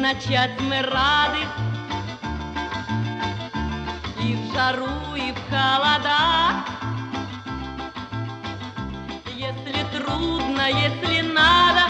начать мы рады. И в жару, и в холода Если трудно, если надо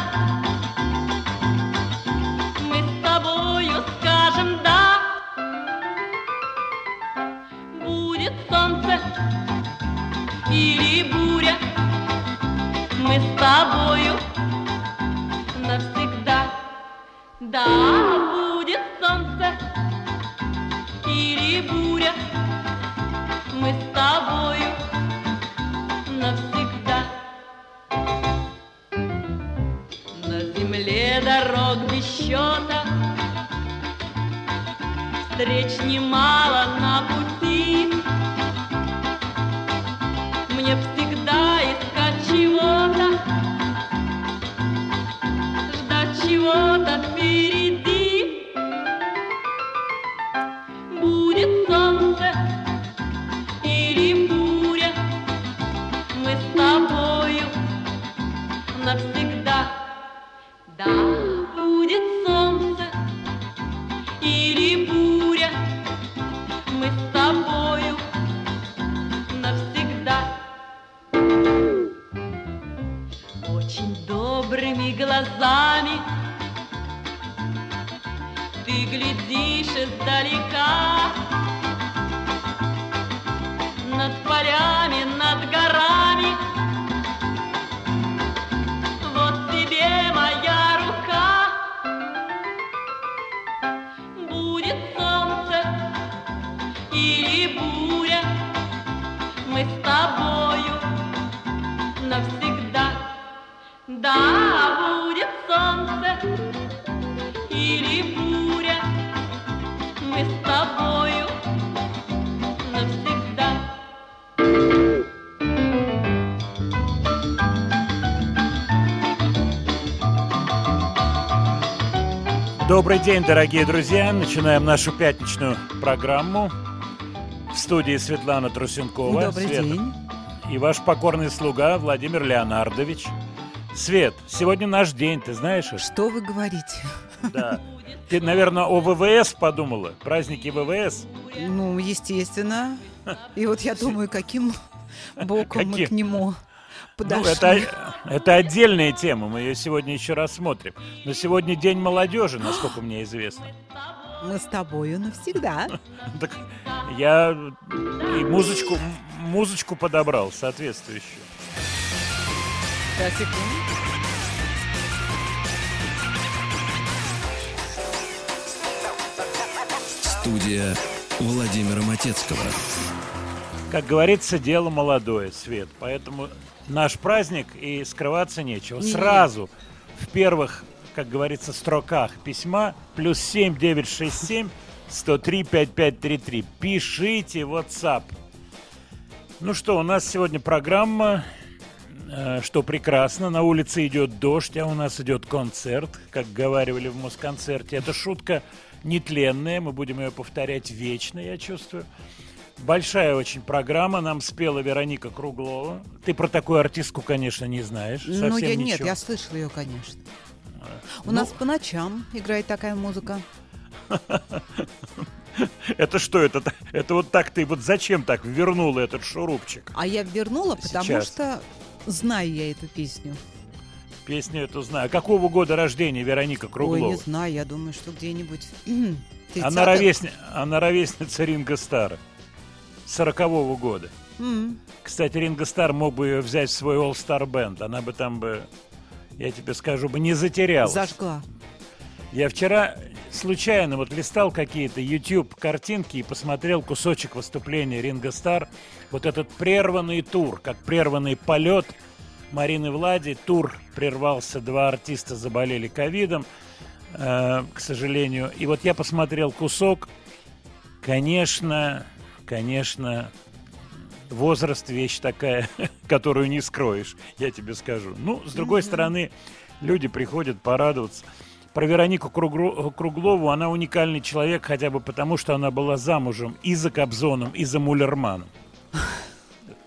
my Добрый день, дорогие друзья. Начинаем нашу пятничную программу. В студии Светлана Трусенкова. Добрый Света. день. И ваш покорный слуга Владимир Леонардович. Свет, сегодня наш день, ты знаешь? Что вы говорите? Да. Ты, наверное, о ВВС подумала. Праздники ВВС. Ну, естественно. И вот я думаю, каким боком мы Каким? к нему Ну, подошли. это, это отдельная тема, мы ее сегодня еще рассмотрим. Но сегодня День молодежи, насколько мне известно. Мы с тобою навсегда. Так я и музычку, музычку подобрал соответствующую. Сейчас, секунду. Студия Владимира Матецкого. Как говорится, дело молодое, Свет. Поэтому наш праздник и скрываться нечего. Не-не. Сразу в первых, как говорится, строках письма плюс 7 967 103 5533. Пишите WhatsApp. Ну что, у нас сегодня программа, э, что прекрасно. На улице идет дождь, а у нас идет концерт, как говаривали в Москонцерте. Это шутка нетленная, мы будем ее повторять вечно, я чувствую. Большая очень программа, нам спела Вероника Круглова. Ты про такую артистку, конечно, не знаешь. Ну, я нет, ничего. я слышала ее, конечно. У Ну- нас по ночам играет такая музыка. Это что, это, это вот так ты, вот зачем так вернула этот шурупчик? А я вернула, потому Сейчас. что знаю я эту песню. Песню эту знаю. Какого года рождения Вероника Круглова? Ой, не знаю, я думаю, что где-нибудь... Она, 30-х. ровесни- она ровесница Ринга Стара. Сорокового года. М, Кстати, Ринго Стар мог бы ее взять в свой All Star Band. Она бы там бы, я тебе скажу, бы не затерялась. Зажгла. Я вчера случайно вот листал какие-то YouTube картинки и посмотрел кусочек выступления Ринго Стар. Вот этот прерванный тур, как прерванный полет Марины Влади. Тур прервался, два артиста заболели ковидом, э, к сожалению. И вот я посмотрел кусок. Конечно, конечно, возраст вещь такая, которую не скроешь, я тебе скажу. Ну, с другой стороны, люди приходят порадоваться. Про Веронику Кругло- Круглову она уникальный человек, хотя бы потому, что она была замужем и за Кобзоном, и за Мулерманом.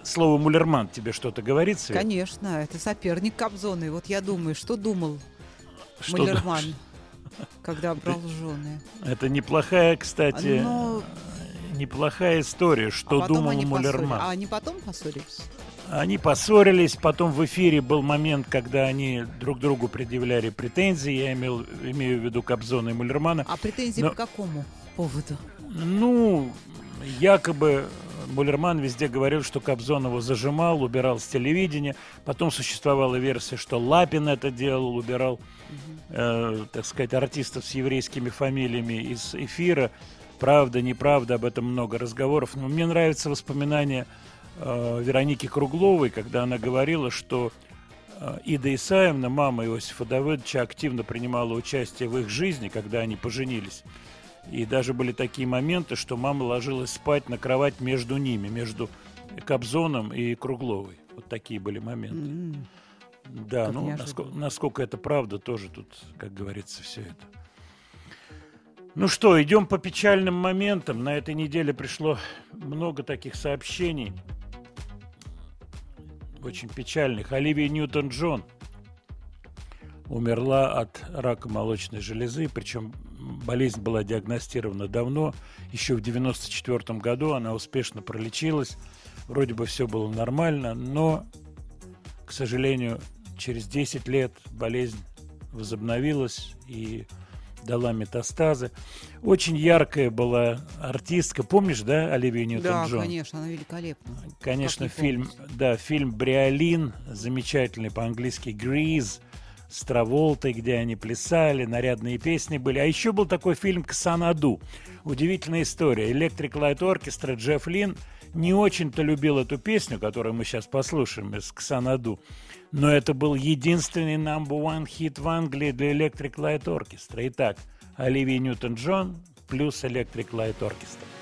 Слово Мулерман тебе что-то говорит, Свет? Конечно, это соперник Кобзона. И вот я думаю, что думал Что Малерман. когда брал жены. Это неплохая, кстати, Но- неплохая история, что а думал Мулерман. А они потом поссорились? Они поссорились, потом в эфире был момент, когда они друг другу предъявляли претензии, я имел, имею в виду Кобзона и Мулермана. А претензии Но- по какому поводу? Ну, якобы Мулерман везде говорил, что Кобзон его зажимал, убирал с телевидения. Потом существовала версия, что Лапин это делал, убирал, э, так сказать, артистов с еврейскими фамилиями из эфира. Правда, неправда, об этом много разговоров. Но мне нравится воспоминание э, Вероники Кругловой, когда она говорила, что э, Ида Исаевна, мама Иосифа Давыдовича, активно принимала участие в их жизни, когда они поженились. И даже были такие моменты, что мама ложилась спать на кровать между ними, между Кобзоном и Кругловой. Вот такие были моменты. М. Да, Как ну, насколько, насколько это правда, тоже тут, как говорится, все это. Ну что, идем по печальным моментам. На этой неделе пришло много таких сообщений. Очень печальных. Оливия Ньютон-Джон умерла от рака молочной железы, причем болезнь была диагностирована давно, еще в 94 году она успешно пролечилась, вроде бы все было нормально, но, к сожалению, через 10 лет болезнь возобновилась и дала метастазы. Очень яркая была артистка, помнишь, да, Оливия Да, Ньютон-Джон? конечно, она великолепна. Конечно, фильм, помнить? да, фильм Бриолин, замечательный по-английски Гриз, с Траволтой, где они плясали, нарядные песни были. А еще был такой фильм «Ксанаду». Удивительная история. Electric Light Orchestra Джефф Лин не очень-то любил эту песню, которую мы сейчас послушаем из «Ксанаду». Но это был единственный number one хит в Англии для Electric Light Orchestra. Итак, Оливия Ньютон-Джон плюс Electric Light Orchestra.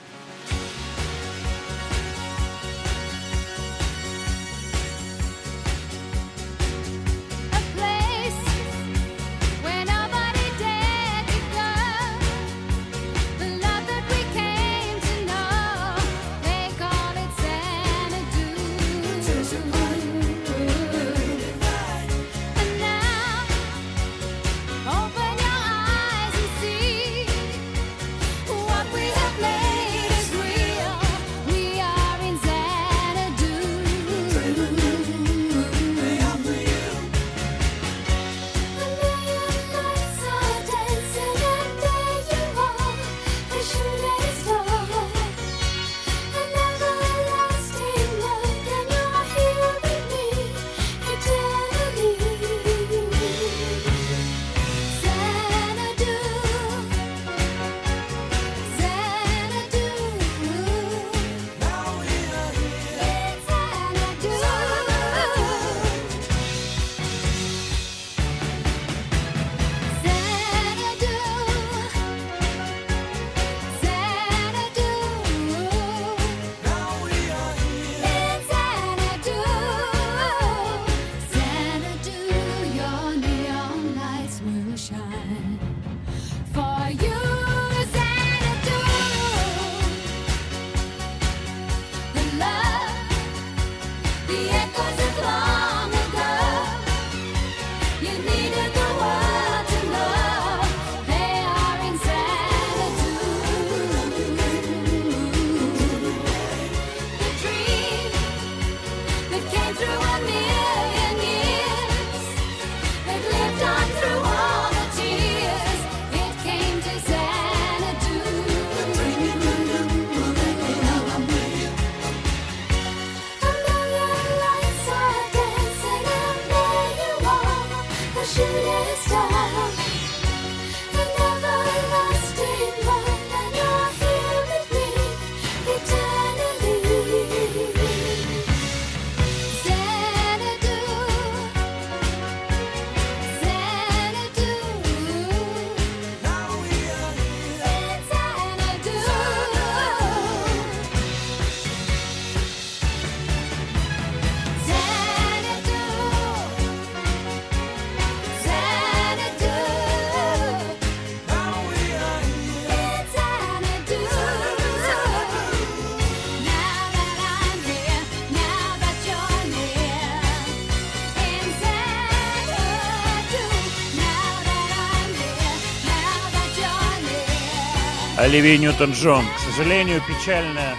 Оливия Ньютон-Джон. К сожалению, печальная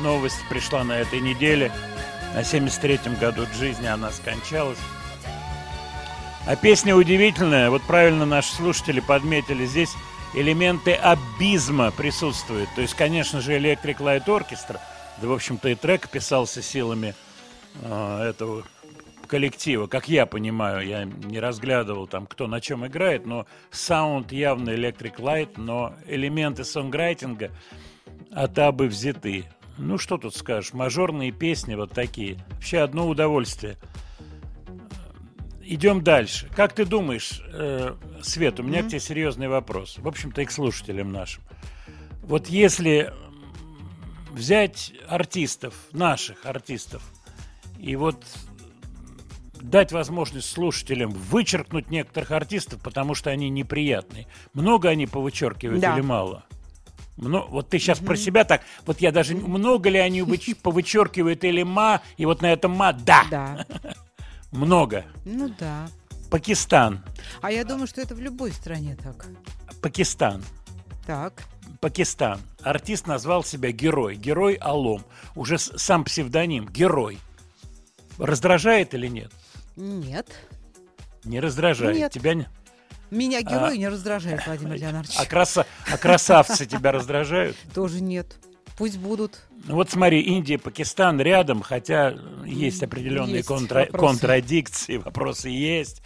новость пришла на этой неделе. На 73-м году жизни она скончалась. А песня удивительная. Вот правильно наши слушатели подметили. Здесь элементы аббизма присутствуют. То есть, конечно же, Electric Light Orchestra. Да, в общем-то, и трек писался силами э, этого коллектива, как я понимаю, я не разглядывал там, кто на чем играет, но саунд явно Electric Light, но элементы songwriting а от Абы взяты. Ну, что тут скажешь, мажорные песни вот такие. Вообще одно удовольствие. Идем дальше. Как ты думаешь, э, Свет, у меня к тебе серьезный вопрос. В общем-то, и к слушателям нашим. Вот если взять артистов, наших артистов, и вот дать возможность слушателям вычеркнуть некоторых артистов, потому что они неприятные. Много они повычеркивают Да. или мало? Мно- вот ты сейчас про себя так, вот я даже, много ли они выч- повычеркивают или ма, и вот на этом ма, да, Да. много. Ну да. Пакистан, А я думаю, что это в любой стране так. Пакистан, Так. Пакистан. Артист назвал себя герой, герой Алом. Уже сам псевдоним, герой. Раздражает или нет? Нет. Не раздражает. Нет. Тебя не... Меня герой не раздражает, Владимир Леонардович. а, краса- а красавцы тебя раздражают? Тоже нет. Пусть будут. Вот смотри, Индия, Пакистан рядом, хотя есть определенные Есть контра- вопросы. контрадикции, вопросы есть.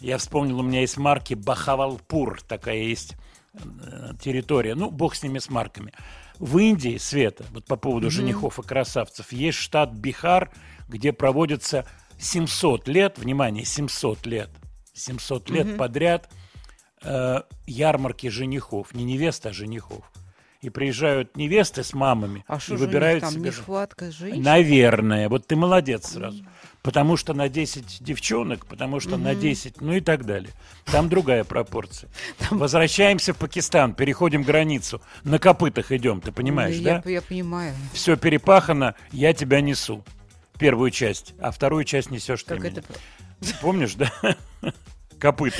Я вспомнил, у меня есть марки Бахавалпур, такая есть э, территория. Ну, бог с ними, с марками. В Индии, Света, вот по поводу женихов и красавцев, есть штат Бихар, где проводится 700 лет, внимание, 700 лет, 700 лет подряд э, ярмарки женихов, не невест, а женихов. И приезжают невесты с мамами А и выбирают там себе... нехватка женщин? Наверное. Вот ты молодец сразу. Потому что на 10 девчонок, потому что на 10, ну и так далее. Там другая пропорция. Возвращаемся в Пакистан, переходим границу. На копытах идем, ты понимаешь, я, да? я понимаю. Все перепахано, я тебя несу. Первую часть, а вторую часть несешь ты Как это... Помнишь, да? Копыта.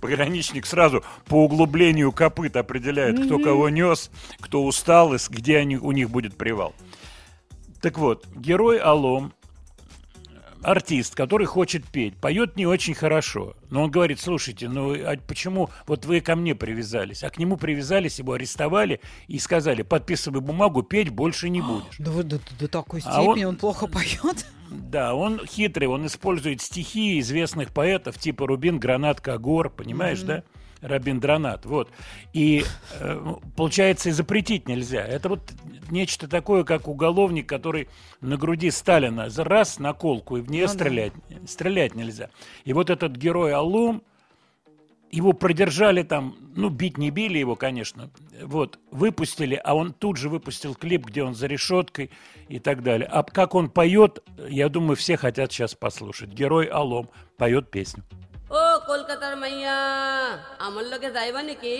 Пограничник сразу по углублению копыт определяет, кто кого нес, кто устал и где они, у них будет привал. Так вот, герой Алом, артист, который хочет петь, поет не очень хорошо. Но он говорит, слушайте, ну а почему вот вы ко мне привязались? А к нему привязались, его арестовали и сказали, подписывай бумагу, петь больше не будешь. Да вы до, до такой А степени он- он... плохо поет. Да, он хитрый, он использует стихи известных поэтов типа Рубин Гранат Кагор, понимаешь, да? Рабиндранат, вот. И э, получается, и запретить нельзя. Это вот нечто такое, как уголовник, который на груди Сталина за раз наколку и в нее Ну да. стрелять, стрелять нельзя. И вот этот герой Алум, его продержали там, ну, бить не били его, конечно, вот, выпустили, а он тут же выпустил клип, где он за решеткой и так далее. А как он поет, я думаю, все хотят сейчас послушать. Герой Алом поет песню. ও কলকাতার মাইয়া আমার লগে যাইবা নাকি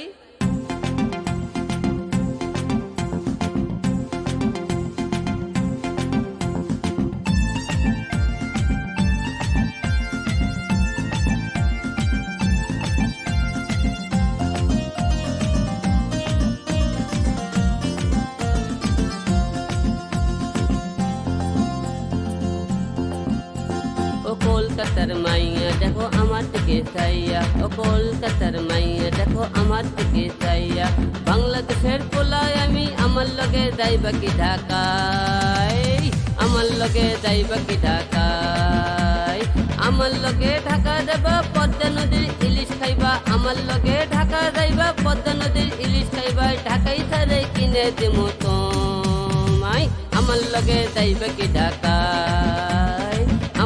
ও কলকাতার মাইয়া দেখো আমার দিকে চাইয়া ও কলকাতার মাইয়া, দেখো আমার দিকে চাইয়া বাংলাদেশের পোলায় আমি, আমার লগে যাইবা কি ঢাকায়? আমার লগে যাইবা কি ঢাকায়? আমার লগে ঢাকা যাবা পদ্মা নদীর ইলিশ খাইবা। আমার লগে ঢাকা যাইবা, পদ্মা নদীর ইলিশ খাইবা। ঢাকাই সারে কিনে দিমু তোমায়। আমার লগে যাইবা কি ঢাকায়?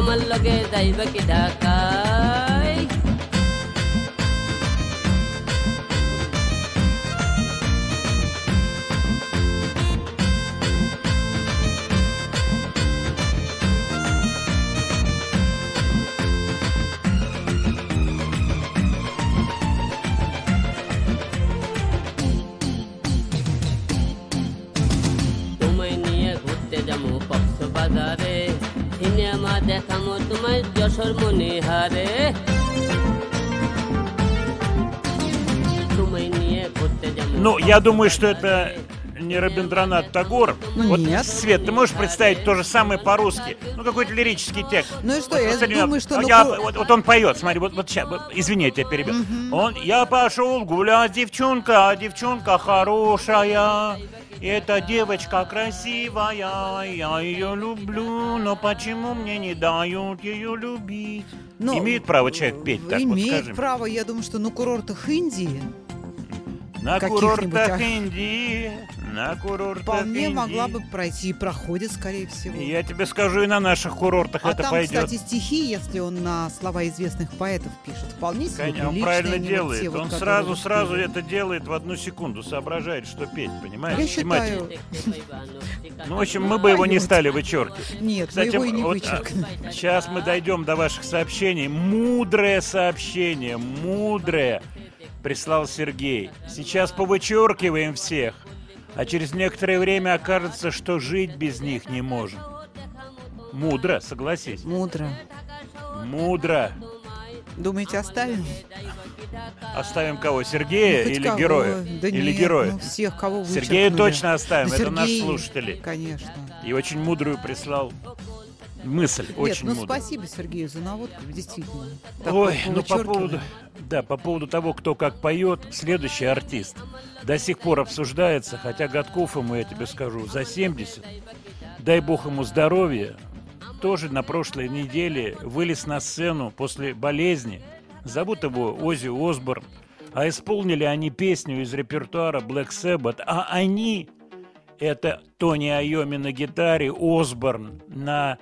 আমার লগে যাইবা কি ঢাকায় তোমায় নিয়ে ঘুরতে যাবো কক্সবাজারে সিনেমা দেখামো তোমায় যশোর মনিহারে তোমায় নিয়ে ঘুরতে যাবো Ну, я думаю, что это не Рабиндранат Тагор. Ну, вот, нет. Свет, ты можешь представить то же самое по-русски? Ну, какой-то лирический текст. Ну и что, Вот, я смотри, думаю, вот, что, ну, я- вот, вот он поет, смотри, вот, вот сейчас, вот, извини, я тебя перебил. Он, я пошел гулять, девчонка, а девчонка хорошая. Эта девочка красивая, я ее люблю, но почему мне не дают ее любить? Ну, Имеет право человек петь так, вот Имеет скажи мне. право, я думаю, что на курортах Индии На курортах? Индии, на курортах вполне Индии. могла бы пройти и проходит, скорее всего. Я тебе скажу, и на наших курортах а это там, пойдет. кстати, стихи, если он на слова известных поэтов пишет, вполне себе Конечно, он правильно делает. те вот, он сразу, сразу это делает в одну секунду, соображает, что петь, понимаешь? Я считаю, Ну, в общем, мы бы его не стали вычеркивать. нет, Кстати, мы его и не вот, сейчас мы дойдем до ваших сообщений. Мудрое сообщение, мудрое прислал Сергей. Сейчас повычеркиваем всех, а через некоторое время окажется, что жить без них не можем. Мудро, согласись. Мудро. Мудро. Думаете, оставим? Оставим кого? Сергея Ну, или кого. героя? Да или нет, героя? ну, всех, кого Сергея вычеркнули. точно оставим, Да это Сергей, слушатель. Конечно. И очень мудрую прислал мысль, Нет, очень ну мудрую. спасибо Сергею за наводку, действительно. Ой, ну по поводу, да, по поводу того, кто как поет, следующий артист до сих пор обсуждается, хотя годков ему, я тебе скажу, за 70. Дай бог ему здоровья. Тоже на прошлой неделе вылез на сцену после болезни. Зовут его Ози Осборн. А исполнили они песню из репертуара Black Sabbath. А они это Тони Айоми на гитаре, Осборн на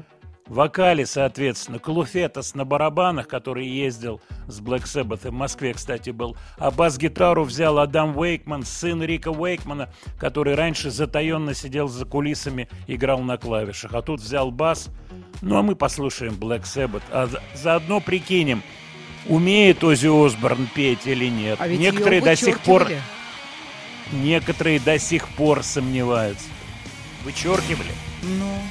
вокале, соответственно, Клуфетас на барабанах, который ездил с Black Sabbath, и в Москве, кстати, был. А бас-гитару взял Адам Уэйкман, сын Рика Уэйкмана, который раньше затаенно сидел за кулисами, играл на клавишах. А тут взял бас. Ну, а мы послушаем Black Sabbath. А за- заодно прикинем, умеет Ози Осборн петь или нет. А ведь Некоторые до сих пор... Некоторые до сих пор сомневаются. Вычеркивали? Ну, Ну,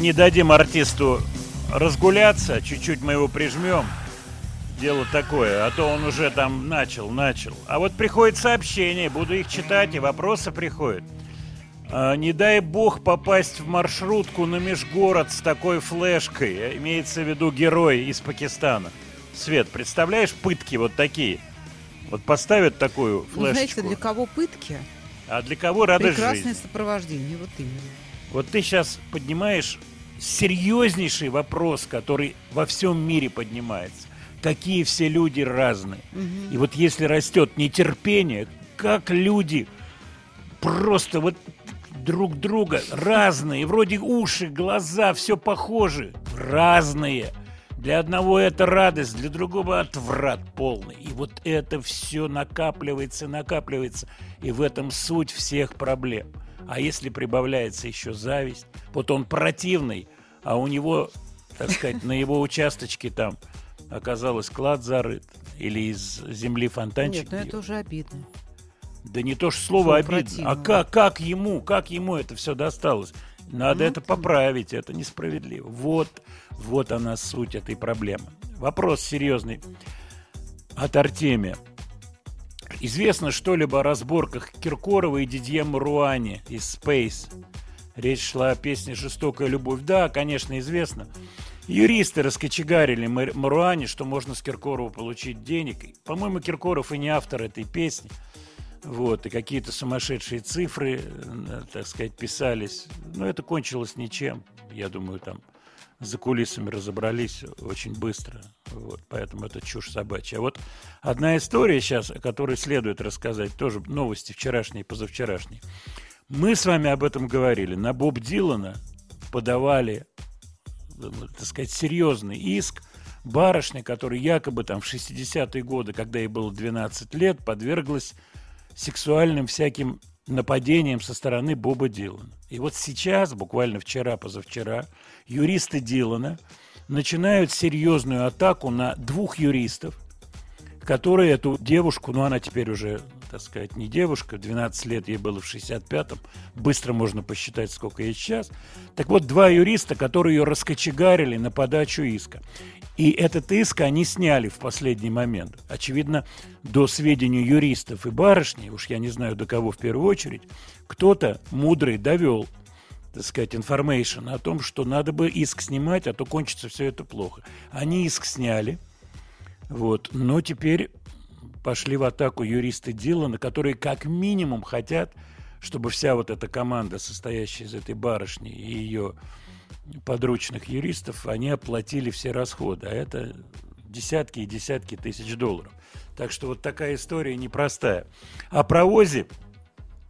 не дадим артисту разгуляться, чуть-чуть мы его прижмем. Дело такое, а то он уже там начал, начал. А вот приходит сообщение, буду их читать, и вопросы приходят. А, не дай бог попасть в маршрутку на межгород с такой флешкой. э, Имеется в виду герой из Пакистана. Свет, представляешь пытки вот такие? Вот поставят такую Ну, знаете, для кого пытки? А для кого радость Прекрасное жизни? сопровождение, вот именно. Вот ты сейчас поднимаешь серьезнейший вопрос, который во всем мире поднимается. Какие все люди разные. И вот если растет нетерпение, как люди просто вот друг друга разные, вроде уши, глаза, все похожи, разные. Для одного это радость, для другого отврат полный. И вот это все накапливается, накапливается. И в этом суть всех проблем. А если прибавляется еще зависть, вот он противный, а у него, так сказать, на его участочке там оказалось клад зарыт или из земли фонтанчик. Нет, ну это уже обидно. Да не то ж слово Слово обидно, а как, как ему, как ему это все досталось? Надо Ну, это поправить, это несправедливо. Вот, вот она суть этой проблемы. Вопрос серьезный от Артемия. Известно что-либо о разборках Киркорова и Дидье Маруани из Space? Речь шла о песне «Жестокая любовь». Да, конечно, известно. Юристы раскочегарили Мар- Маруани, что можно с Киркорова получить денег. По-моему, Киркоров и не автор этой песни. Вот, и какие-то сумасшедшие цифры, э, так сказать, писались. Но это кончилось ничем. Я думаю, там за кулисами разобрались очень быстро. Вот, поэтому это чушь собачья. А вот одна история сейчас, о которой следует рассказать, тоже новости вчерашние и позавчерашние. Мы с вами об этом говорили. На Боб Дилана подавали, так сказать, серьезный иск барышня, которая якобы там в 60-е годы, когда ей было 12 лет, подверглась сексуальным всяким нападениям со стороны Боба Дилана. И вот сейчас, буквально вчера, позавчера, юристы Дилана начинают серьезную атаку на двух юристов, которые эту девушку, ну она теперь уже, так сказать, не девушка, 12 лет ей было в 65-м, быстро можно посчитать, сколько ей сейчас. Так вот, два юриста, которые ее раскочегарили на подачу иска. И этот иск они сняли в последний момент. Очевидно, до сведения юристов и барышни, уж я не знаю до кого в первую очередь, кто-то мудрый довел так сказать, information о том, что надо бы иск снимать, а то кончится все это плохо. Они иск сняли, вот, но теперь пошли в атаку юристы Дилана, которые как минимум хотят, чтобы вся вот эта команда, состоящая из этой барышни и ее подручных юристов, они оплатили все расходы, а это десятки и десятки тысяч долларов. Так что вот такая история непростая. О провозе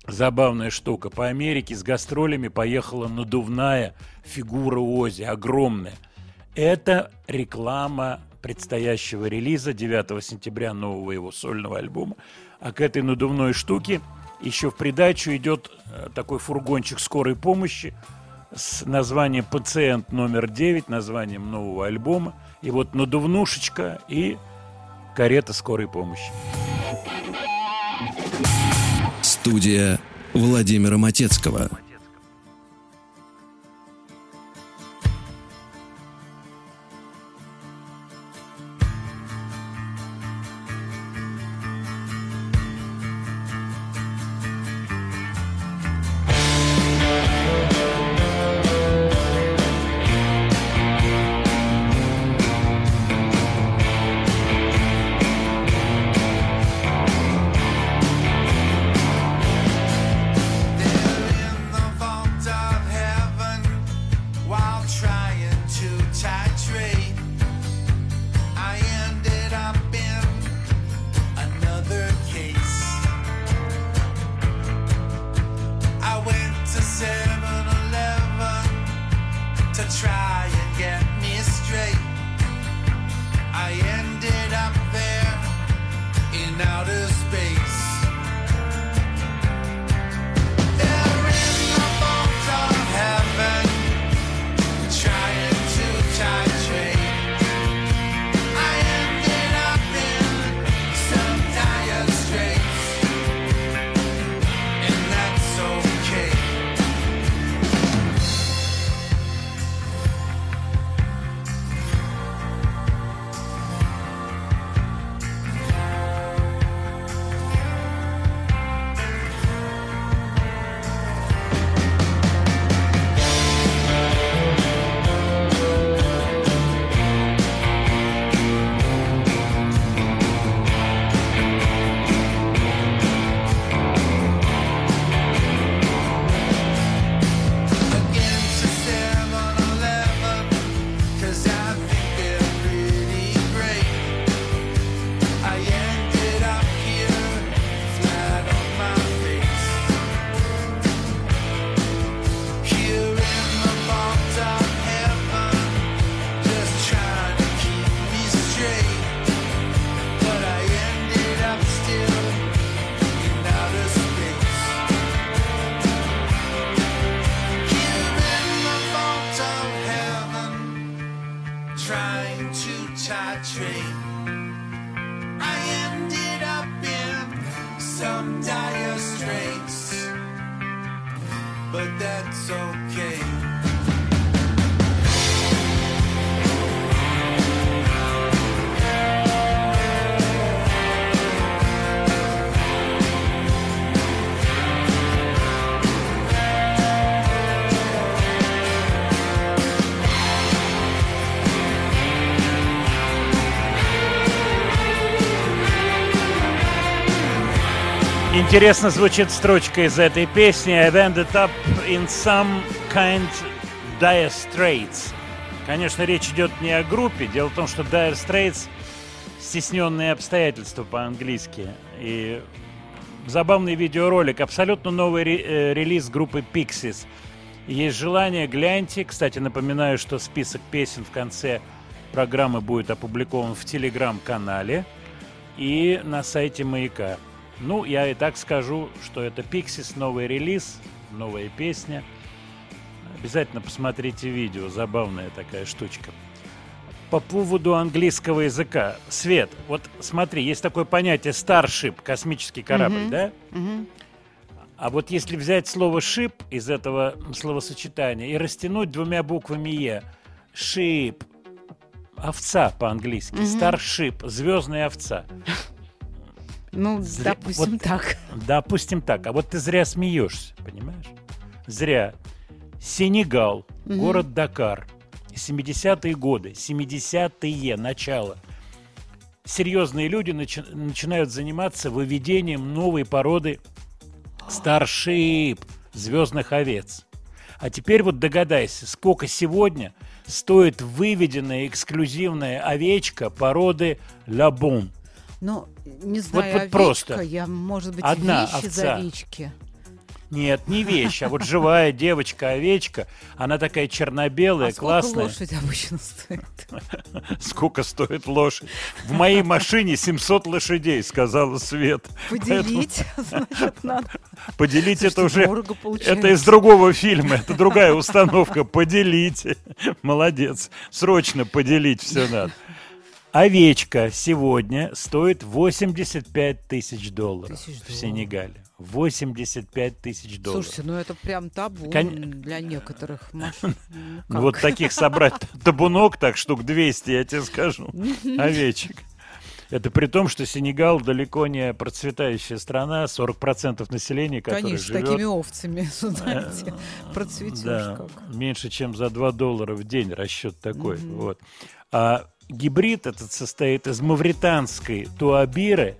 Забавная штука. По Америке с гастролями поехала надувная фигура Ози, огромная. Это реклама предстоящего релиза 9 сентября нового его сольного альбома. А к этой надувной штуке еще в придачу идет э, такой фургончик скорой помощи с названием «Пациент номер 9», названием нового альбома. И вот надувнушечка и карета скорой помощи. Студия Владимира Матецкого. Интересно звучит строчка из этой песни I've ended up in some kind dire straits. Конечно, речь идет не о группе. Дело в том, что dire straits – стесненные обстоятельства по-английски. И забавный видеоролик. Абсолютно новый ре- э, релиз группы Pixies. Есть желание, гляньте. Кстати, напоминаю, что список песен в конце программы будет опубликован в телеграм-канале и на сайте Маяка. Ну, я и так скажу, что это Pixies, новый релиз, новая песня. Обязательно посмотрите видео, забавная такая штучка. По поводу английского языка. Свет, вот смотри, есть такое понятие Starship, космический корабль, да? А вот если взять слово «шип» из этого словосочетания и растянуть двумя буквами «е», «шип», овца по-английски, «старшип», звездная овца. Ну, Зря- допустим, вот- так. Допустим так. А вот ты зря смеешься, понимаешь? Зря. Сенегал, город Дакар. 70-е годы, 70-е, начало. Серьезные люди начи- начинают заниматься выведением новой породы старшип, звездных овец. А теперь вот догадайся, сколько сегодня стоит выведенная эксклюзивная овечка породы Лабон. Ну, не знаю, вот овечка, просто. я, может быть, Одна вещи овца. за овечки. Нет, не вещь, а вот живая девочка-овечка. Она такая черно-белая, а сколько классная. лошадь обычно стоит? Сколько стоит лошадь? В моей машине 700 лошадей, сказала Свет. Поделить, значит, надо. Поделить это уже... дорого получается. Это из другого фильма, это другая установка. Поделить. Молодец. Срочно поделить все надо. Овечка сегодня стоит 85 тысяч долларов Тысяч в долларов. Сенегале. 85 тысяч долларов. Слушайте, ну это прям табу Кон- для некоторых машин. Ну, Ну, вот таких собрать табунок, так штук 200, я тебе скажу, овечек. Это при том, что Сенегал далеко не процветающая страна, 40% населения, которое Конечно, живет... такими овцами, знаете, процветешь Да, как. меньше, чем за 2 доллара в день расчет такой. Вот. А гибрид этот состоит из мавританской туабиры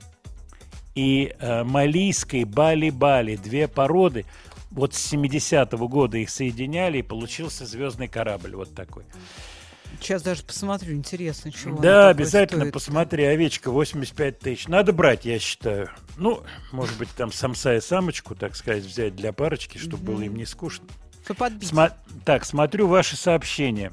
и э, малийской бали-бали. Две породы. Вот с 70-го года их соединяли, и получился звездный корабль вот такой. Сейчас даже посмотрю, интересно, чего Да, обязательно стоит. посмотри, овечка 85 тысяч. Надо брать, я считаю. Ну, может быть, там самца и самочку, так сказать, взять для парочки, чтобы было им не скучно. Сма- так, смотрю ваши сообщения.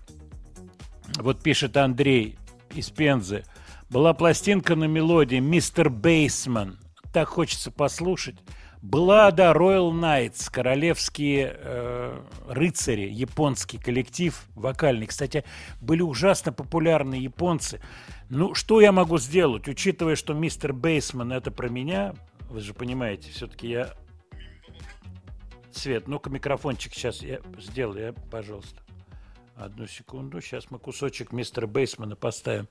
Вот пишет Андрей из Пензы. Была пластинка на мелодии «Мистер Бейсман». Так хочется послушать. Была, да, Royal Knights, королевские э, рыцари, японский коллектив вокальный. Кстати, были ужасно популярны японцы. Ну, что я могу сделать, учитывая, что мистер Бейсман это про меня? Вы же понимаете, все-таки я Свет, ну-ка микрофончик сейчас я сделаю, я, пожалуйста. Одну секунду, сейчас мы кусочек мистера Бейсмана поставим.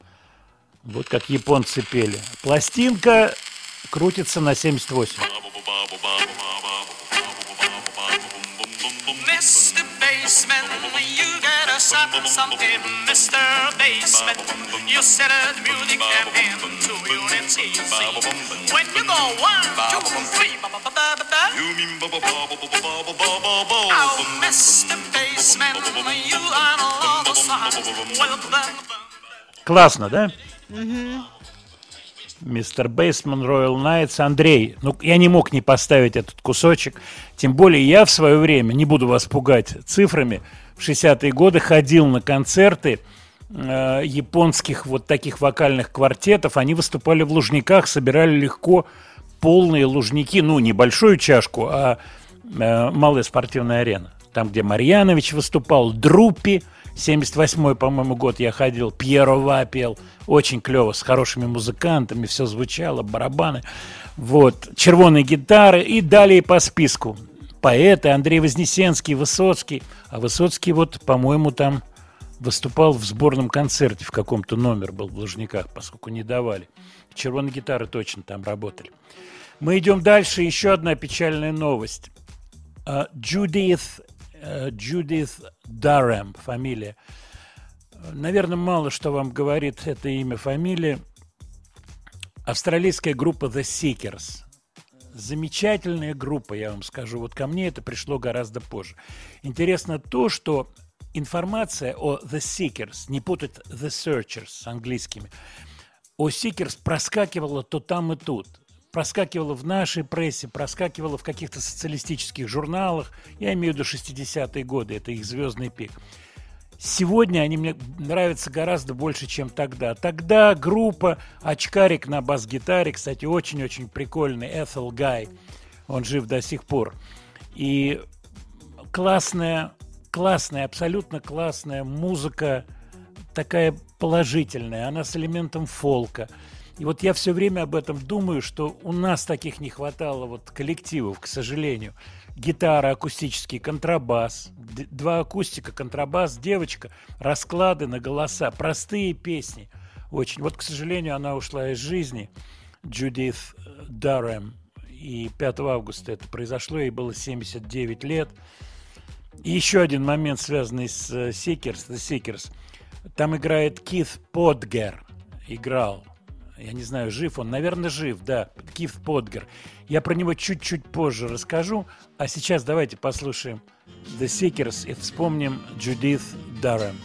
Вот как японцы пели. Пластинка крутится на 78. Stop something, Mr. Baseman. You set the music and into unity. See? When you go one, two, three, ba ba ba ba ba ba. Oh, Mr. Baseman, you are all the. Welcome. Классно, да? Мистер Бейсман, Royal Knights, Андрей. Ну, я не мог не поставить этот кусочек. Тем более я в свое время, не буду вас пугать цифрами, в 60-е годы ходил на концерты э, японских вот таких вокальных квартетов. Они выступали в Лужниках, собирали легко полные Лужники. Ну, не большую чашку, а э, малая спортивная арена. Там, где Марьянович выступал, Друппи, 78-й, по-моему, год я ходил, Пьеро пел, очень клево, с хорошими музыкантами, все звучало, барабаны, вот, червоные гитары и далее по списку. Поэты Андрей Вознесенский, Высоцкий. А Высоцкий вот, по-моему, там выступал в сборном концерте в каком-то номер был в Лужниках, поскольку не давали. Червоные гитары точно там работали. Мы идем дальше. Еще одна печальная новость. А, Джудит, э, Джудит Даррем, фамилия. Наверное, мало что вам говорит это имя, фамилия. Австралийская группа The Seekers. Замечательная группа, я вам скажу. Вот ко мне это пришло гораздо позже. Интересно то, что информация о The Seekers, не путать The Searchers с английскими, о Seekers проскакивала то там и тут. Проскакивала в нашей прессе, проскакивала в каких-то социалистических журналах. Я имею в виду 60-е годы, это их звездный пик. Сегодня они мне нравятся гораздо больше, чем тогда. Тогда группа «Очкарик» на бас-гитаре, кстати, очень-очень прикольный, Эthel Гай, он жив до сих пор. И классная, классная, абсолютно классная музыка, такая положительная, она с элементом фолка. И вот я все время об этом думаю, что у нас таких не хватало вот коллективов, к сожалению. Гитара, акустический, контрабас, два акустика, контрабас, девочка, расклады на голоса, простые песни. Очень. Вот, к сожалению, она ушла из жизни, Джудит э, Даррем. И 5 августа это произошло, ей было 79 лет. И еще один момент, связанный с э, Seekers, The Seekers. Там играет Кит Подгер. Играл. Я не знаю, жив он. Наверное, жив, да. Кит Подгер. Я про него чуть-чуть позже расскажу. А сейчас давайте послушаем The Seekers и вспомним Джудит Даррем.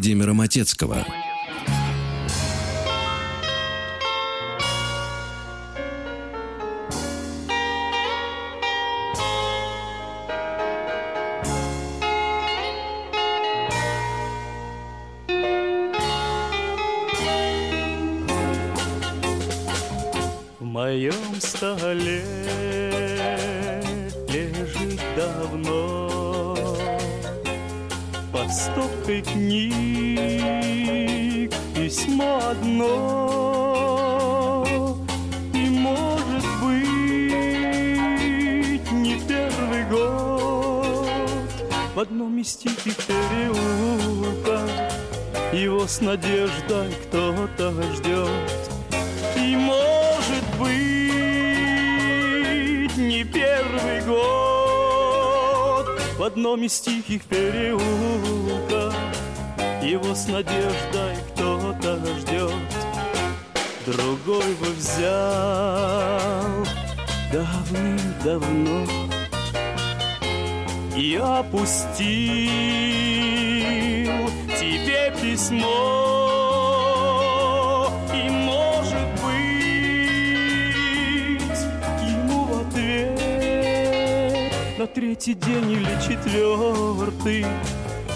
Владимира Матецкого. Из тихих переулков Его с надеждой кто-то ждет. Другой бы взял давным-давно И опустил тебе письмо третий день или четвертый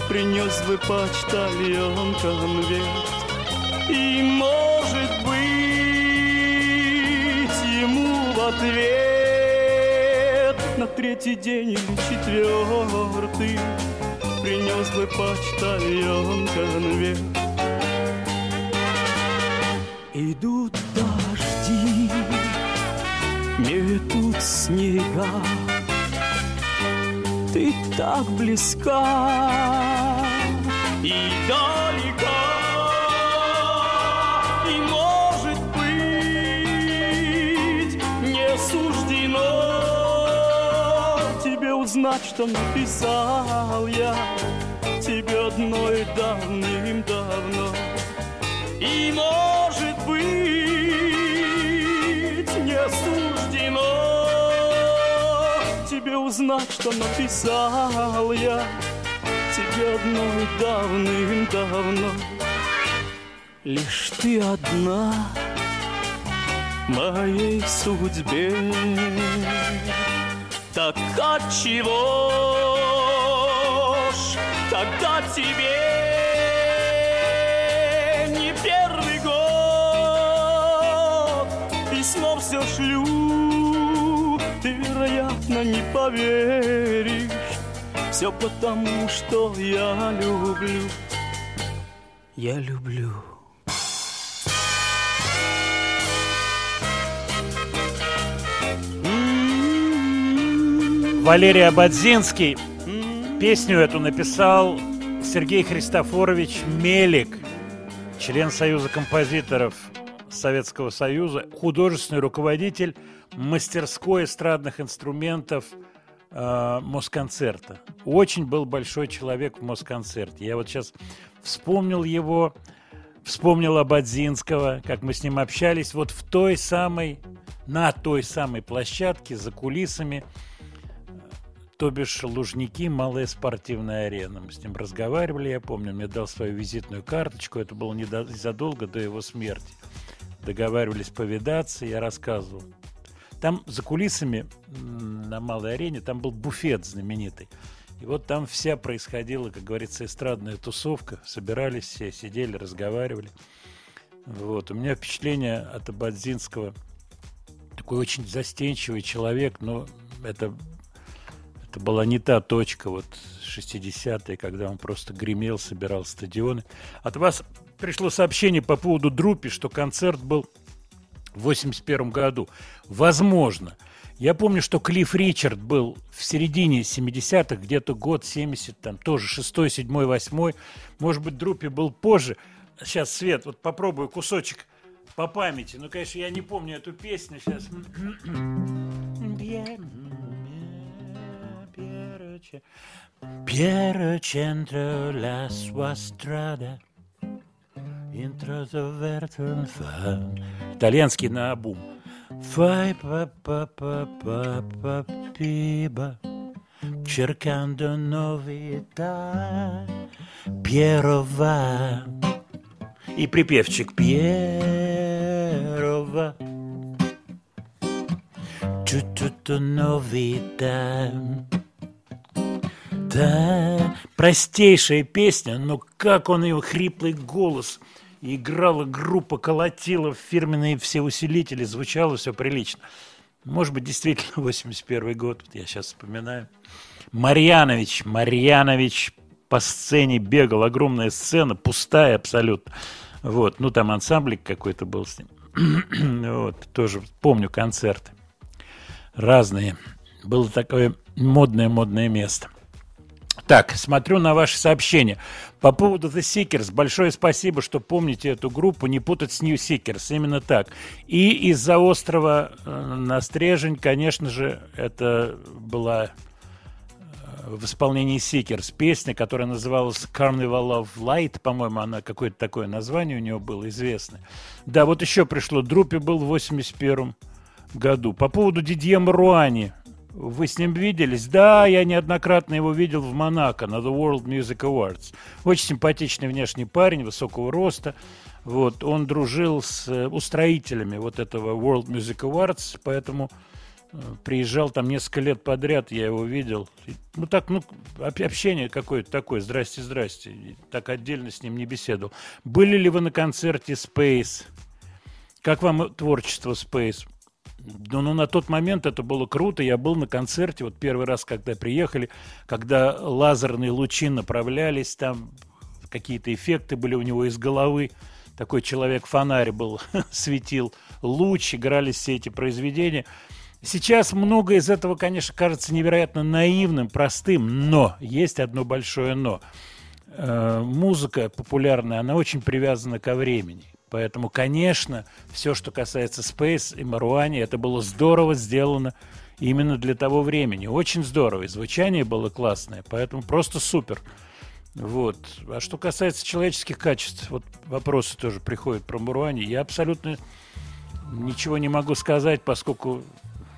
Принес бы почтальон конверт. И, может быть, ему в ответ На третий день или четвертый Принес бы почтальон конверт так близка. И далека И может быть не суждено Тебе узнать, что написал я Тебе одной давным-давно и может быть Тебе узнать, что написал я Тебе одной давным-давно. Лишь ты одна моей судьбе. Так отчего ж тогда тебе не первый год? Письмо все шлю, вероятно, не поверишь. Все потому, что я люблю, я люблю. Валерий Абадзинский. Песню эту написал Сергей Христофорович Мелик, член Союза композиторов Советского Союза, художественный руководитель мастерской эстрадных инструментов э, Москонцерта. Очень был большой человек в Москонцерте. Я вот сейчас вспомнил его, вспомнил Абадзинского, как мы с ним общались вот в той самой, на той самой площадке за кулисами то бишь Лужники, малая спортивная арена. Мы с ним разговаривали, я помню, мне дал свою визитную карточку, это было незадолго до его смерти. Договаривались повидаться, я рассказывал. Там за кулисами на малой арене, там был буфет знаменитый. И вот там вся происходила, как говорится, эстрадная тусовка. Собирались все, сидели, разговаривали. Вот. У меня впечатление от Абадзинского такой очень застенчивый человек, но это это была не та точка, вот 60-е, когда он просто гремел, собирал стадионы. От вас пришло сообщение по поводу Друпи, что концерт был в 81 году. Возможно. Я помню, что Клифф Ричард был в середине 70-х, где-то год 70, там тоже 6 7 8 Может быть, Друпи был позже. Сейчас, Свет, вот попробую кусочек по памяти. Ну, конечно, я не помню эту песню сейчас. Piero centro la sua strada Introverto fa Итальянский на обум Fai pa pa pa pa pa piba Cercando novità Piero va И припевчик Piero va Tutto novità да, простейшая песня, но как он ее хриплый голос играла группа, колотила фирменные все усилители, звучало все прилично. Может быть, действительно, 81 год, вот я сейчас вспоминаю. Марьянович, Марьянович по сцене бегал, огромная сцена, пустая абсолютно. Вот, ну там ансамблик какой-то был с ним. вот, тоже помню концерты. Разные. Было такое модное-модное место. Так, смотрю на ваши сообщения. По поводу The Seekers, большое спасибо, что помните эту группу, не путать с New Seekers, именно так. И из-за острова э, на Стрежень, конечно же, это была э, в исполнении Seekers песня, которая называлась Carnival of Light, по-моему, она какое-то такое название у нее было известное. Да, вот еще пришло, Друпи был в 81 году. По поводу Дидье Маруани, вы с ним виделись? Да, я неоднократно его видел в Монако на The World Music Awards. Очень симпатичный внешний парень, высокого роста. Вот, он дружил с э, устроителями вот этого World Music Awards, поэтому э, приезжал там несколько лет подряд, я его видел. Ну так, ну, об- общение какое-то такое, здрасте, здрасте. И так отдельно с ним не беседовал. Были ли вы на концерте Space? Как вам творчество Space? Ну, ну, на тот момент это было круто. Я был на концерте, вот первый раз, когда приехали, когда лазерные лучи направлялись, там какие-то эффекты были у него из головы. Такой человек-фонарь был, светил луч, играли все эти произведения. Сейчас многое из этого, конечно, кажется невероятно наивным, простым, но есть одно большое но. Э, музыка популярная, она очень привязана ко времени. Поэтому, конечно, все, что касается Space и Маруани, это было здорово сделано именно для того времени. Очень здорово. И звучание было классное, поэтому просто супер. Вот. А что касается человеческих качеств, вот вопросы тоже приходят про Маруани. Я абсолютно ничего не могу сказать, поскольку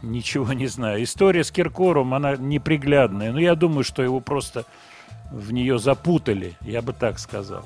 ничего не знаю. История с Киркором, она неприглядная. Но я думаю, что его просто в нее запутали, я бы так сказал.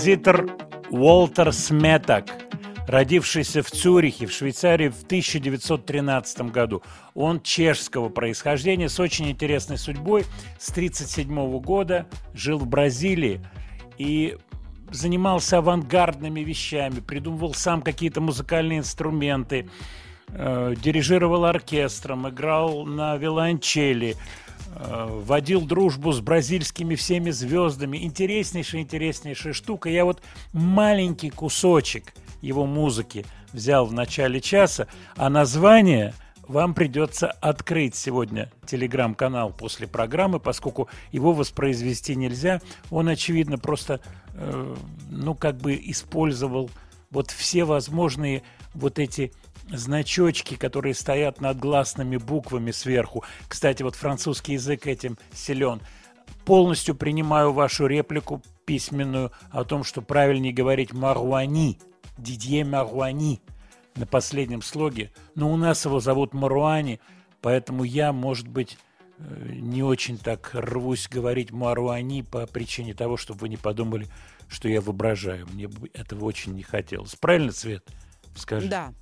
Композитор Уолтер Сметак, родившийся в Цюрихе, в Швейцарии в 1913 году. Он чешского происхождения с очень интересной судьбой. С 1937 года жил в Бразилии и занимался авангардными вещами, придумывал сам какие-то музыкальные инструменты, э, дирижировал оркестром, играл на виолончели, водил дружбу с бразильскими всеми звездами. Интереснейшая, интереснейшая штука. Я вот маленький кусочек его музыки взял в начале часа, а название вам придется открыть сегодня телеграм-канал после программы, поскольку его воспроизвести нельзя. Он, очевидно, просто, э, ну, как бы использовал вот все возможные вот эти значочки, которые стоят над гласными буквами сверху. Кстати, вот французский язык этим силен. Полностью принимаю вашу реплику письменную о том, что правильнее говорить «маруани», «Дидье Маруани» на последнем слоге. Но у нас его зовут Маруани, поэтому я, может быть, э, не очень так рвусь говорить Маруани по причине того, чтобы вы не подумали, что я воображаю. Мне бы этого очень не хотелось. Правильно, Свет? Скажи. Да,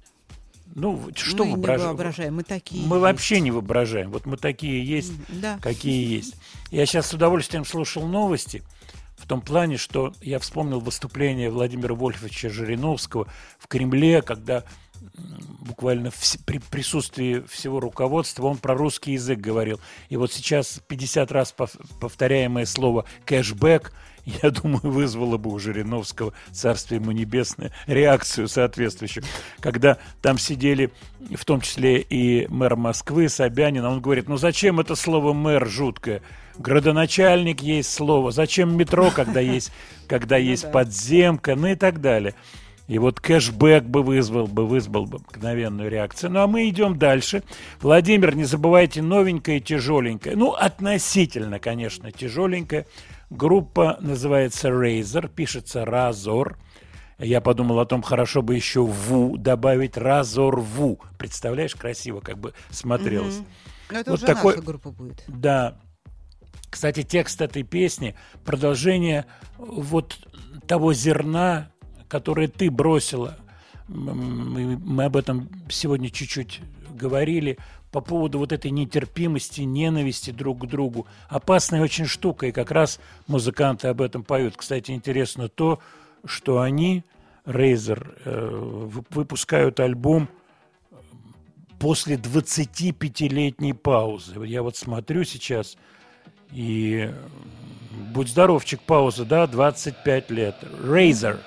Ну, что мы не воображ- воображаем, мы такие. Мы есть. вообще не воображаем. Вот мы такие есть, Да. какие есть. Я сейчас с удовольствием слушал новости в том плане, что я вспомнил выступление Владимира Вольфовича Жириновского в Кремле, когда буквально в при присутствии всего руководства он про русский язык говорил. И вот сейчас 50 раз пов- повторяемое слово «кэшбэк» я думаю, вызвало бы у Жириновского, царствие ему небесное, реакцию соответствующую. Когда там сидели, в том числе и мэр Москвы, Собянин, он говорит, ну зачем это слово мэр жуткое? Градоначальник есть слово. Зачем метро, когда есть, когда есть подземка, ну и так далее. И вот кэшбэк бы вызвал бы, вызвал бы мгновенную реакцию. Ну а мы идем дальше. Владимир, не забывайте, новенькая и тяжеленькая. Ну, относительно, конечно, тяжеленькая. Группа называется Razer, пишется Разор. Я подумал о том, хорошо бы еще Ву добавить Разор Ву. Представляешь, красиво как бы смотрелось. Ну, это Вот уже такой- наша группа будет. Да. Кстати, текст этой песни – продолжение вот того зерна, которое ты бросила. Мы об этом сегодня чуть-чуть говорили по поводу вот этой нетерпимости, ненависти друг к другу. Опасная очень штука, и как раз музыканты об этом поют. Кстати, интересно то, что они, Razer, э, вы- выпускают альбом после 25-летней паузы. Я вот смотрю сейчас, И будь здоровчик, пауза, да, 25 лет. Razor.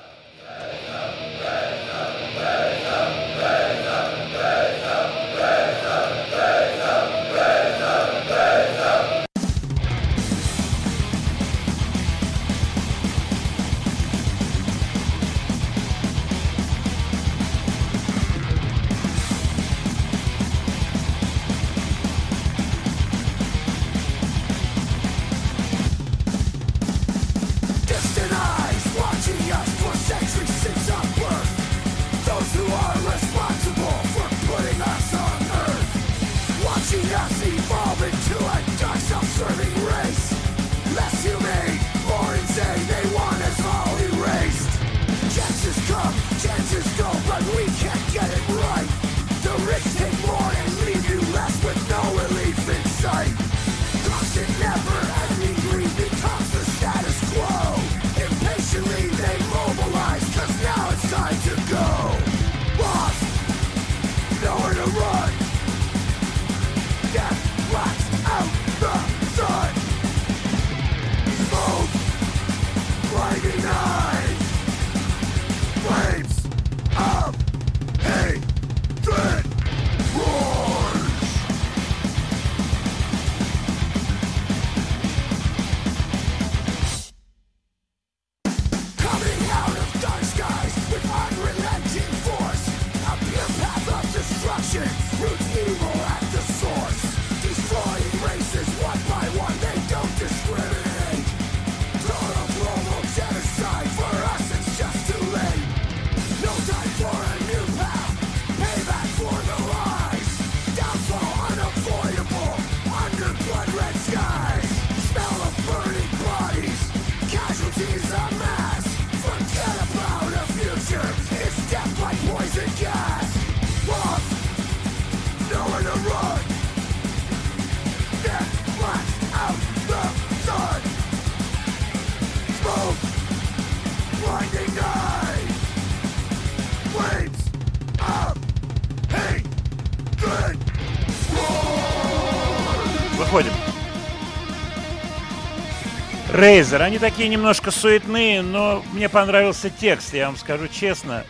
Рейзер, они такие немножко суетные, но мне понравился текст, я вам скажу честно.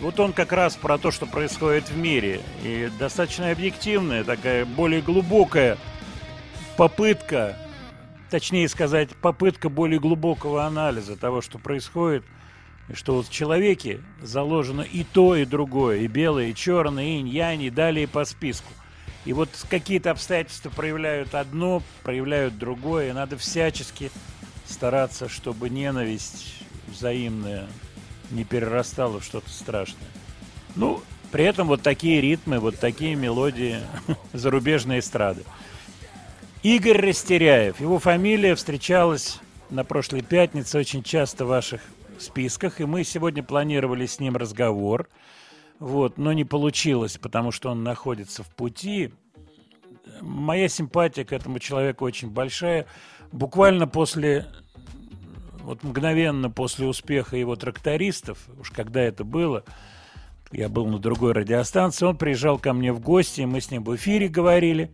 Вот он как раз про то, что происходит в мире. И достаточно объективная, такая более глубокая попытка, точнее сказать, попытка более глубокого анализа того, что происходит. И что вот в человеке заложено и то, и другое, и белое, и черное, и инь-янь, и далее по списку. И вот какие-то обстоятельства проявляют одно, проявляют другое, и надо всячески стараться, чтобы ненависть взаимная не перерастала в что-то страшное. Ну, при этом вот такие ритмы, вот такие мелодии зарубежной эстрады. Игорь Растеряев. Его фамилия встречалась на прошлой пятнице очень часто в ваших списках, и мы сегодня планировали с ним разговор, вот, но не получилось, потому что он находится в пути. Моя симпатия к этому человеку очень большая. Буквально после, вот мгновенно после успеха его трактористов, уж когда это было, я был на другой радиостанции, он приезжал ко мне в гости, мы с ним в эфире говорили.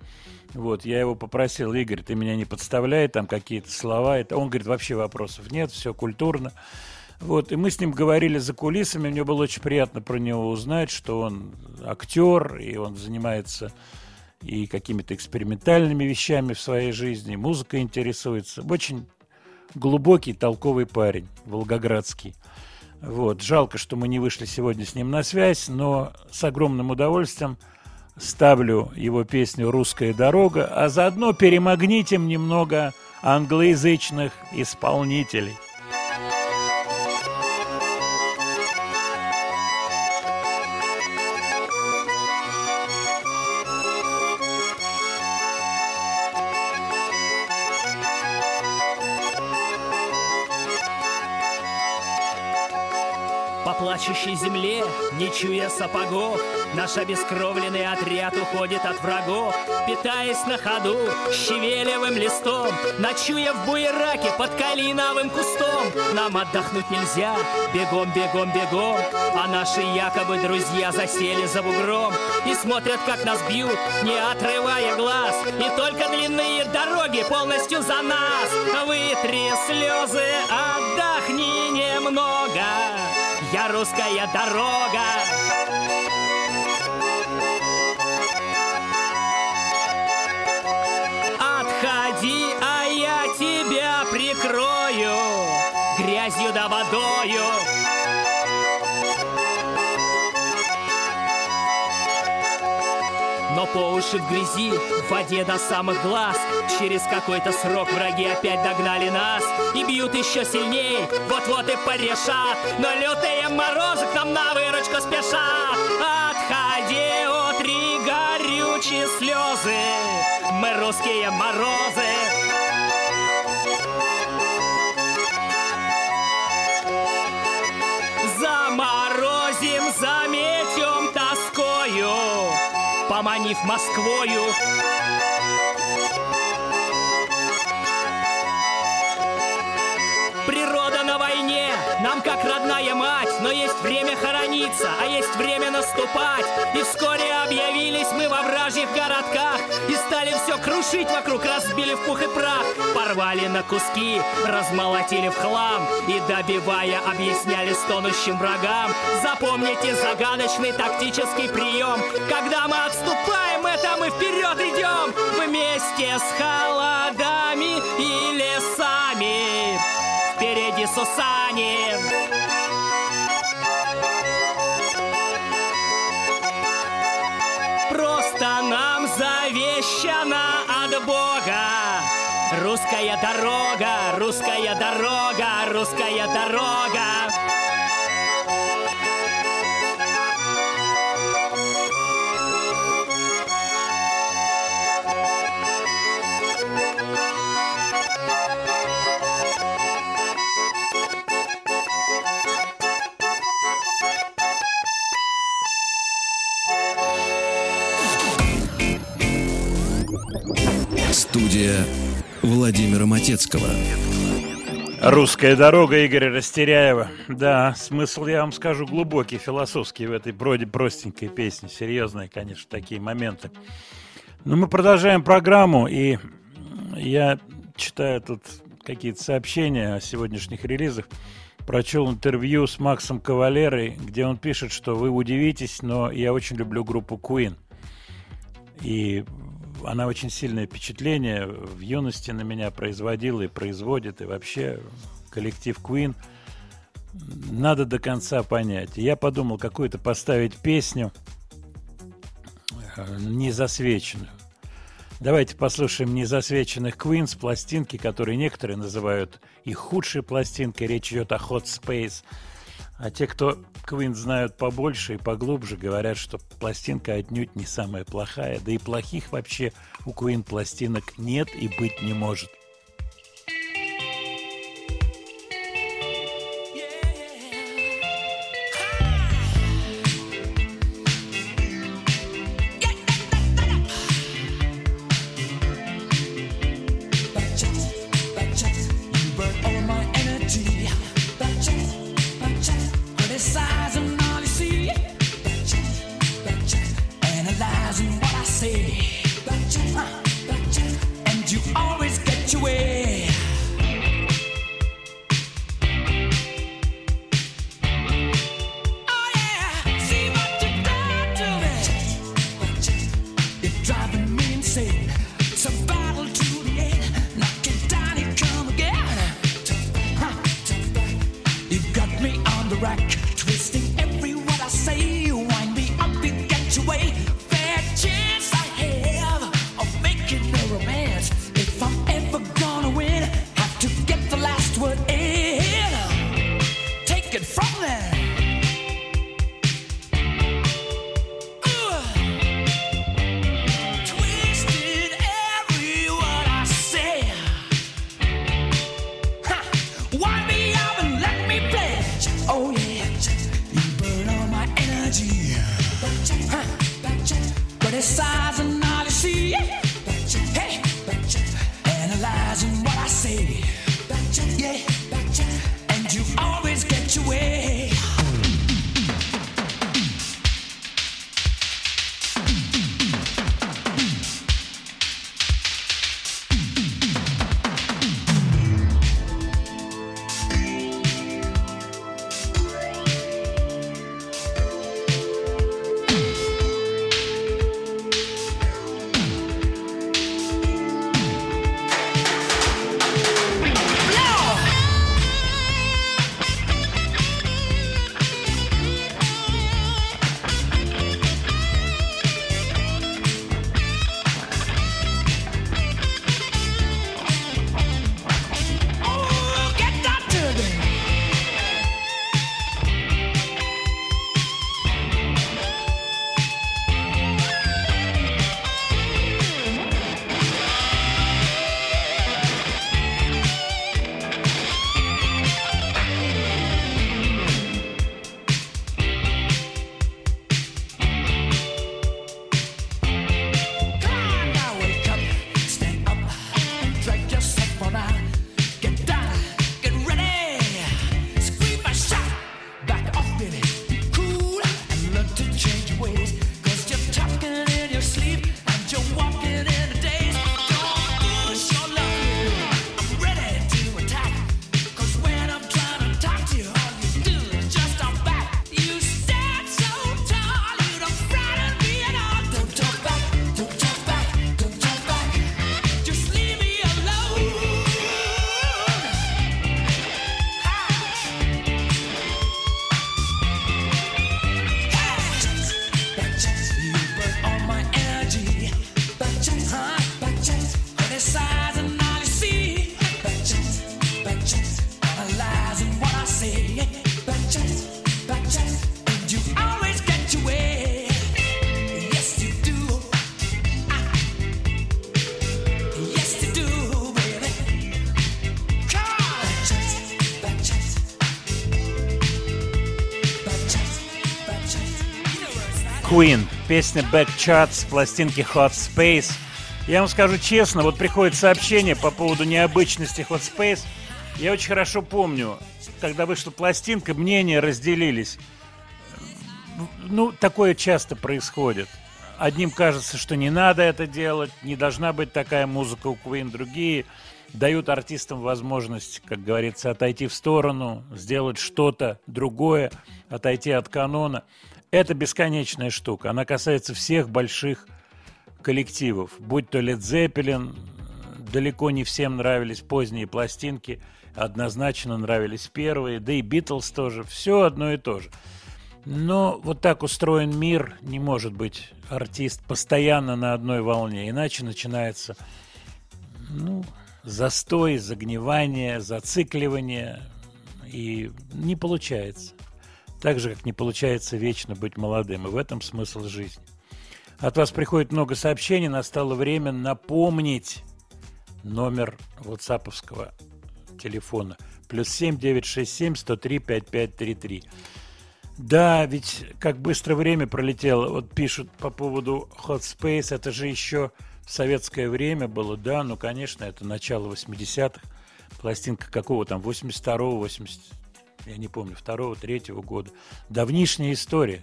Вот, я его попросил, Игорь, ты меня не подставляй, там какие-то слова. Это... Он говорит, вообще вопросов нет, все культурно. Вот, и мы с ним говорили за кулисами, мне было очень приятно про него узнать, что он актер, и он занимается и какими-то экспериментальными вещами в своей жизни, музыкой интересуется. Очень глубокий, толковый парень, волгоградский. Вот. Жалко, что мы не вышли сегодня с ним на связь, но с огромным удовольствием ставлю его песню «Русская дорога», а заодно перемагнитим немного англоязычных исполнителей. Чуя сапогов, Наш обескровленный отряд уходит от врагов, Питаясь на ходу щавелевым листом, Ночуя в буераке под калиновым кустом. Нам отдохнуть нельзя, бегом, бегом, бегом, А наши якобы друзья засели за бугром И смотрят, как нас бьют, не отрывая глаз, И только длинные дороги полностью за нас. Вытри слезы, русская дорога. Отходи, а я тебя прикрою Грязью да водою Но по уши в грязи, в воде до самых глаз. Через какой-то срок враги опять догнали нас И бьют еще сильней, вот-вот и порешат Но лютые морозы к нам на выручку спешат. Отходи, утри горючие слезы Мы русские морозы Москвою как родная мать Но есть время хорониться, а есть время наступать. И вскоре объявились мы во вражьих городках И стали все крушить вокруг, разбили в пух и прах. Порвали на куски, размолотили в хлам И добивая, объясняли стонущим врагам. Запомните загадочный тактический прием Когда мы отступаем, это мы вперед идем Вместе с холодами и лесами. Впереди Сусани Русская дорога, русская дорога, русская дорога. Студия Владимира Матецкого. Русская дорога Игоря Растеряева. Да, смысл, я вам скажу, глубокий, философский в этой вроде простенькой песне. Серьезные, конечно, такие моменты. Но мы продолжаем программу, и я читаю тут какие-то сообщения о сегодняшних релизах. Прочел интервью с Максом Кавалерой, где он пишет, что вы удивитесь, но я очень люблю группу Queen. И она очень сильное впечатление в юности на меня производила и производит, и вообще коллектив Queen надо до конца понять. Я подумал, какую-то поставить песню э, незасвеченную. Давайте послушаем незасвеченных Queen с пластинки, которые некоторые называют их худшей пластинкой. Речь идет о Hot Space. А те, кто Queen знают побольше и поглубже, говорят, что пластинка отнюдь не самая плохая. Да и плохих вообще у Queen пластинок нет и быть не может. Песня Back Chat с пластинки Hot Space. Я вам скажу честно, вот приходит сообщение по поводу необычности Hot Space. Я очень хорошо помню, когда вышла пластинка, мнения разделились. Ну, такое часто происходит. Одним кажется, что не надо это делать, не должна быть такая музыка у Queen. Другие дают артистам возможность, как говорится, отойти в сторону, сделать что-то другое, отойти от канона. Это бесконечная штука. Она касается всех больших коллективов. Будь то Led Zeppelin, далеко не всем нравились поздние пластинки, однозначно нравились первые, да и Битлз тоже. Все одно и то же. Но вот так устроен мир, не может быть артист постоянно на одной волне, иначе начинается ну, застой, загнивание, зацикливание, и не получается. Так же, как не получается вечно быть молодым, и в этом смысл жизни. От вас приходит много сообщений, настало время напомнить номер ватсаповского телефона. Плюс 7 967 103 5533. Да, ведь как быстро время пролетело. Вот пишут по поводу Hot Space, это же еще в советское время было, да, ну, конечно, это начало 80-х. Пластинка какого там, 82-го, 80, я не помню, 2-го, 3-го года. Давнишняя история.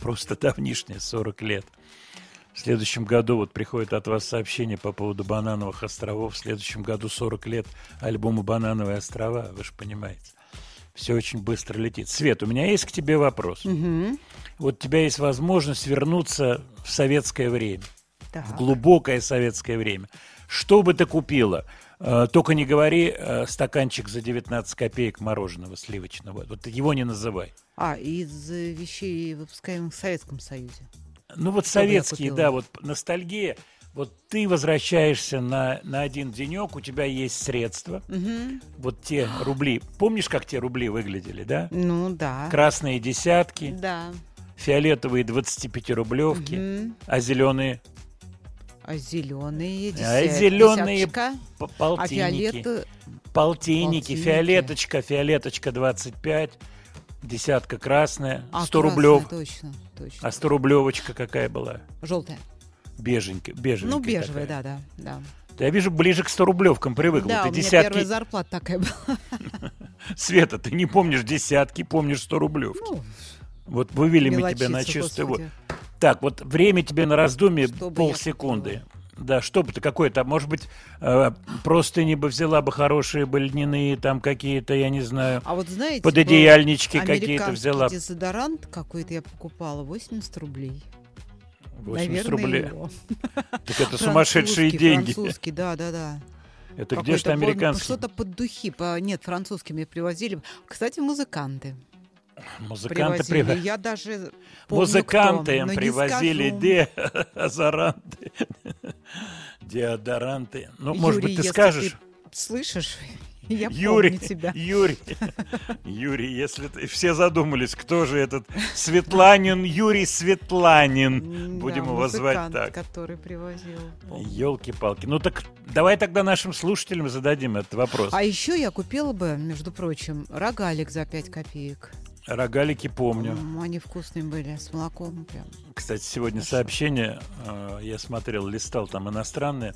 Просто давнишняя, 40 лет. В следующем году вот приходит от вас сообщение по поводу Банановых островов. В следующем году 40 лет альбому «Банановые острова», вы же понимаете. Все очень быстро летит. Свет, у меня есть к тебе вопрос. Вот у тебя есть возможность вернуться в советское время, в Так. глубокое советское время. Что бы ты купила? Э, Только не говори э, стаканчик за 19 копеек мороженого сливочного. Вот его не называй. А, из э, вещей, выпускаемых в Советском Союзе. Ну вот Что бы я советские, да, вот ностальгия. Вот ты возвращаешься на, на один денек, у тебя есть средства. Вот те рубли. Помнишь, как те рубли выглядели, да? Ну, да. Красные десятки, Да. фиолетовые 25-рублевки, а зеленые А зеленые А десят- зеленые десяточка, п- а полтинники. фиолет... Полтинники, полтинники. фиолеточка, фиолеточка 25, десятка красная, А, 100 красная, рублев. Точно, точно. А 100 рублевочка какая была? Желтая. Беженькая, бежевенькая Ну, бежевая, такая. да, да, да. Я вижу, ближе к 100 рублевкам привыкла. Да, ты у меня десятки... первая зарплата такая была. Света, ты не помнишь десятки, помнишь 100 рублевки. Ну, вот вывели мы тебя на чистую воду. Так, вот время тебе на раздумье Что бы я полсекунды. Да, что бы ты какое-то, может быть, э, просто не бы взяла бы хорошие бы льняные там какие-то, я не знаю. А вот знаете, Пододеяльнички был какие-то взяла. дезодорант какой-то я покупала, 80 рублей. 80 Наверное, рублей. его. Так это сумасшедшие деньги. Французский, да, да, да. Это где же американский? Что-то под духи. по- Нет, французские мне привозили. Кстати, музыканты. Музыканты привозили. привозили. Я даже помню, Музыканты кто, им привозили скажу. деозоранты, деодоранты. Ну, может Юрий, быть, ты скажешь? слышишь? Я Юрий, помню тебя. Юрий, Юрий, если ты, все задумались, кто же этот Светланин, Юрий Светланин, будем да, его звать так. который привозил. Елки-палки. Ну так давай тогда нашим слушателям зададим этот вопрос. А еще я купила бы, между прочим, рогалик за 5 копеек. Рогалики помню. М, Они вкусные были, с молоком прям. Кстати, сегодня сообщение, э, я смотрел, листал там иностранные.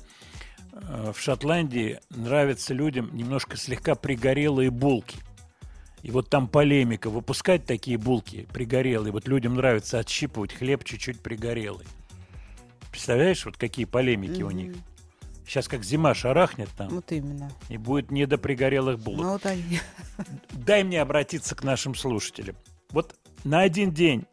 Э, В Шотландии нравятся людям немножко слегка пригорелые булки. И вот там полемика, выпускать такие булки пригорелые. Вот людям нравится отщипывать хлеб чуть-чуть пригорелый. Представляешь, вот какие полемики у них? Сейчас как зима шарахнет там, Вот именно. и будет не до пригорелых булок. Ну вот они. дай мне обратиться к нашим слушателям. Вот на один день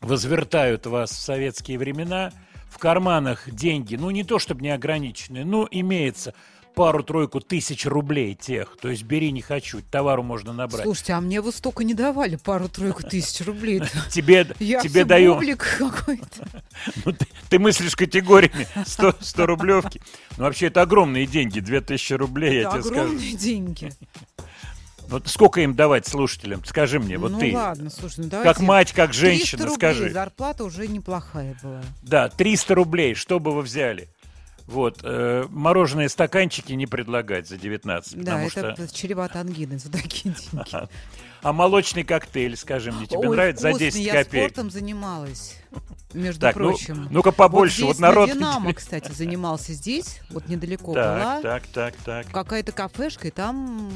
возвертают вас в советские времена, в карманах деньги, ну не то чтобы неограниченные, но имеется пару-тройку тысяч рублей тех. То есть бери не хочу, товару можно набрать. Слушайте, а мне вы столько не давали, пару-тройку тысяч рублей. тебе Я тебе даю... какой-то. Ну, ты, ты мыслишь категориями 100, 100 рублевки. Ну, вообще, это огромные деньги, 2000 рублей, я Это тебе скажу. огромные деньги. Вот сколько им давать слушателям? Скажи мне, вот ну ты. ладно, слушай, ну давайте. Как мать, как 300 женщина, рублей, скажи. зарплата уже неплохая была. Да, 300 рублей, что бы вы взяли? Вот, э, мороженые стаканчики не предлагать за 19, Да, это что... чревато ангиной за такие деньги. А молочный коктейль, скажи мне, тебе Ой, нравится за вкусный, 10 я копеек? спортом занималась, между Так, ну, прочим. ну-ка побольше, вот здесь на народ... Динамо, кстати, занимался здесь, вот недалеко Так, была. так, так, так. Какая-то кафешка, и там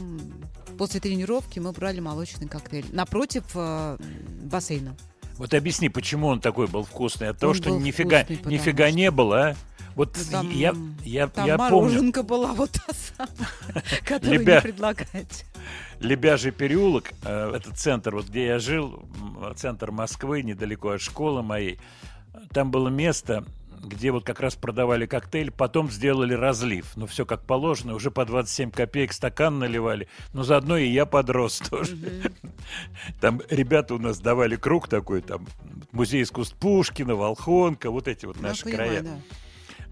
после тренировки мы брали молочный коктейль. Напротив э, бассейна. Вот объясни, почему он такой был вкусный? От того, Он что нифига, вкусный, нифига не было, а? Вот Ну, там- я, я, Там я помню, мороженка была вот та самая, которую Лебя- не предлагать. Лебяжий переулок, э, этот центр, вот где я жил, центр Москвы, недалеко от школы моей, там было место, где вот как раз продавали коктейль, потом сделали разлив. Ну, все как положено, уже по 27 копеек стакан наливали, но заодно и я подрос тоже. Там ребята у нас давали круг такой, там, музей искусств Пушкина, Волхонка, вот эти вот Ну, наши понимаю, края. да.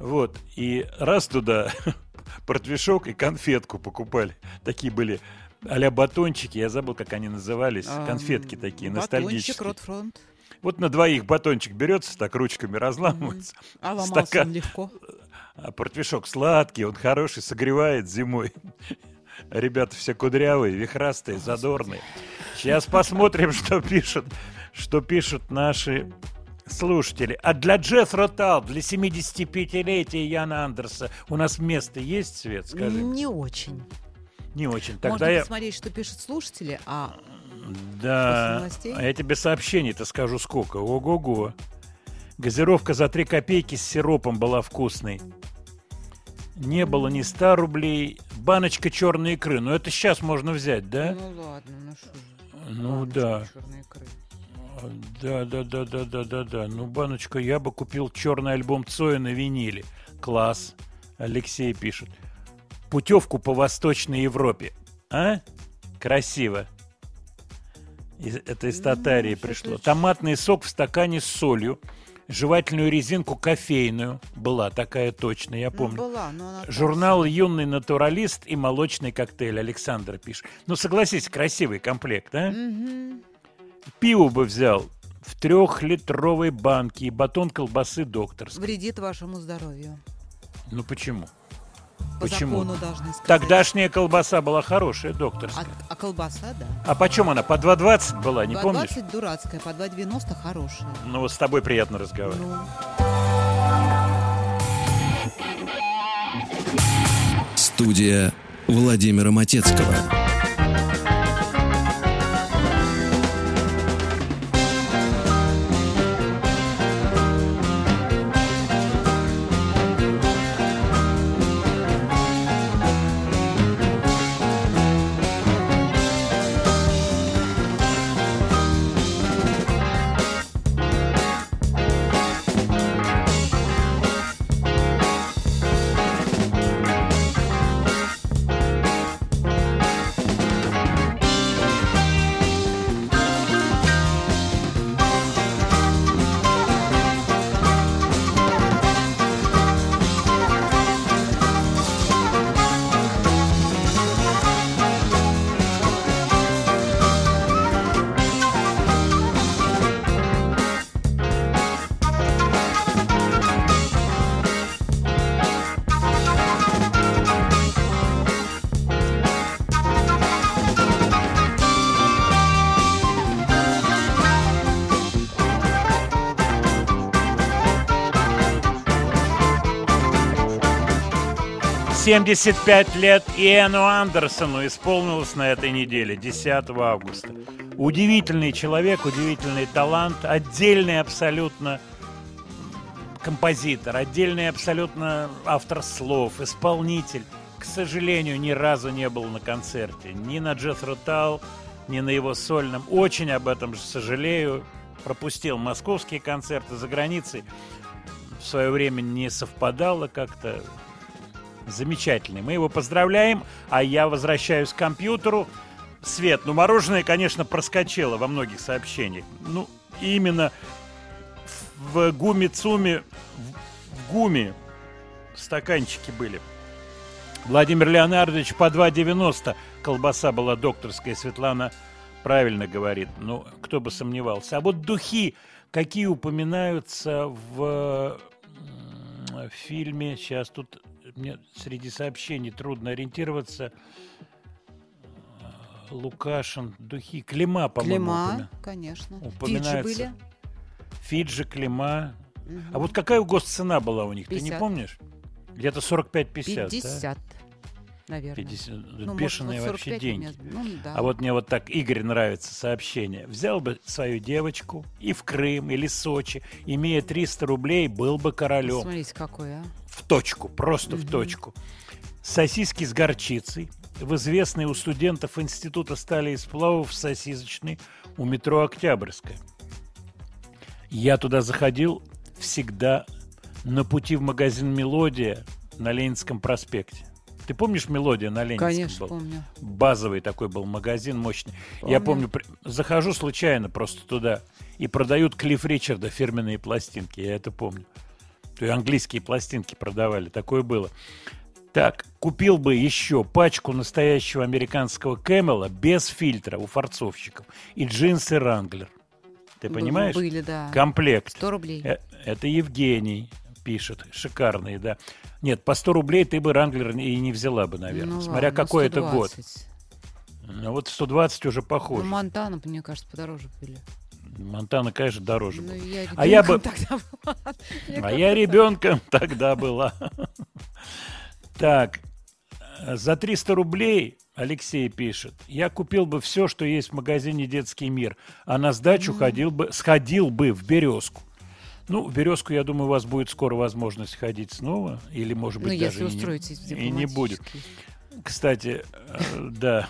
Вот, и раз туда портвишок и конфетку покупали. Такие были а батончики, я забыл, как они назывались. Конфетки такие, Батончик, ностальгические. Ротфронт. Вот на двоих батончик берется, так ручками разламывается. А ломался Стакан. он легко. А портвишок сладкий, он хороший, согревает зимой. Ребята все кудрявые, вихрастые, задорные. Сейчас посмотрим, что пишут, что пишут наши слушатели. А для Джефф Ротал, для 75-летия Яна Андерса у нас место есть, Свет, скажи? Не очень. Не очень. Тогда Можно я... посмотреть, что пишут слушатели, а Да, а я тебе сообщений-то скажу сколько. Ого-го. Газировка за 3 копейки с сиропом была вкусной. Не было ни 100 рублей. Баночка черной икры. Ну, это сейчас можно взять, да? ну ладно, ну что. Ну, баночка да. чёрной икры. Да, да, да, да, да, да, да. Ну, баночка, я бы купил черный альбом Цоя на виниле. Класс. Алексей пишет. Путевку по Восточной Европе. А? Красиво. Это из Татарии что-то пришло. Томатный сок в стакане с солью. Жевательную резинку кофейную. Была такая точно, я Ну, помню. была, но она Журнал «Юный натуралист» и молочный коктейль. Александр пишет. Ну, согласись, красивый комплект, а? Мгм. Пиво бы взял в трехлитровой банке и батон колбасы докторской. Вредит вашему здоровью. Ну почему? По Почему? закону должны сказать. Тогдашняя колбаса была хорошая, докторская. А, а колбаса, да. А почем она? По 2,20 была, не по помнишь? 20 дурацкая, по 2,90 хорошая. Ну вот с тобой приятно разговаривать. Ну, Студия Владимира Матецкого. Семьдесят пять лет Иэну Андерсону исполнилось на этой неделе, 10 августа. Удивительный человек, удивительный талант, отдельный абсолютно композитор, отдельный абсолютно автор слов, исполнитель. К сожалению, ни разу не был на концерте. Ни на Джефф Ротал, ни на его сольном. Очень об этом сожалею. Пропустил московские концерты за границей. В свое время не совпадало как-то. Замечательный. Мы его поздравляем, а я возвращаюсь к компьютеру. Свет, ну мороженое, конечно, проскочило во многих сообщениях. Ну, именно в гуме цуме в, в гуме стаканчики были. Владимир Леонардович по 2,90 колбаса была докторская, Светлана правильно говорит. Ну, кто бы сомневался. А вот духи, какие упоминаются в м, фильме, сейчас тут мне среди сообщений трудно ориентироваться. Лукашин, духи, Клима, по-моему, Клима, упомя- конечно. Фиджи упоминается. были. Фиджи, Клима. Мгм. А вот какая госцена была у них, ты не 50. помнишь? Где-то 45-50, 50, да? Наверное. 50, Ну, может, бешеные вот вообще 45 у деньги. меня- ну, да. А вот мне вот так Игорь нравится сообщение. Взял бы свою девочку и в Крым, или Сочи, имея 300 рублей, был бы королем. Смотрите, какой, а. В точку, просто в точку. Сосиски с горчицей. В известной у студентов Института стали и сплавов сосисочный у метро Октябрьская. Я туда заходил всегда на пути в магазин «Мелодия» на Ленинском проспекте. Ты помнишь «Мелодия» на Ленинском Конечно, был? помню. Базовый такой был магазин, мощный. Я Помню. помню, при- захожу случайно просто туда, и продают Клифф Ричарда фирменные пластинки, я это помню. То и английские пластинки продавали, такое было. Так, купил бы еще пачку настоящего американского Кэмела без фильтра у форцовщиков и джинсы Ранглер. Ты понимаешь? были, да. Комплект. 100 рублей. Э, Это Евгений пишет. Шикарные, да. Нет, по 100 рублей ты бы Ранглер и не взяла бы, наверное. Ну Смотря ладно, какой это год. 120. Ну вот 120 уже похоже. Ну, Монтана, мне кажется, подороже были. Монтана, конечно, дороже Ну, была. я А я бы... была. А я ребенком тогда была. Так, за 300 рублей, Алексей пишет, я купил бы все, что есть в магазине «Детский мир», а на сдачу ходил бы, сходил бы в «Березку». Ну, в «Березку», я думаю, у вас будет скоро возможность ходить снова, или, может быть, Ну, даже если и не- и не будет. Кстати, э, да.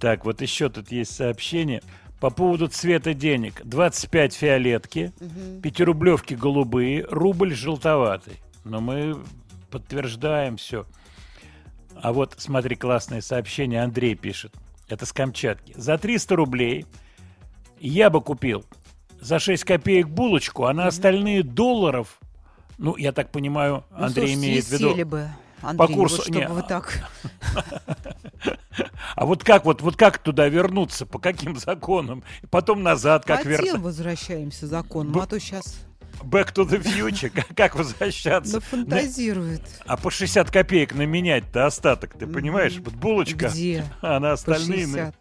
Так, вот еще тут есть сообщение. По поводу цвета денег. 25 фиолетки, Мгм. пятирублевки голубые, рубль желтоватый. Но мы подтверждаем все. А вот, смотри, классное сообщение. Андрей пишет. Это с Камчатки. За 300 рублей я бы купил за 6 копеек булочку, а на остальные долларов, ну, я так понимаю, Ну, Андрей слушайте, имеет в виду... бы, по Андрей, курсу... вот чтобы не, вы так... А вот как вот, вот как туда вернуться, по каким законам, потом назад, как По вернуться? возвращаемся законом, а то сейчас Back to the future, как, возвращаться? нафантазирует. А по 60 копеек наменять-то остаток, ты понимаешь? Вот булочка, Где? а на По остальные... на- 60.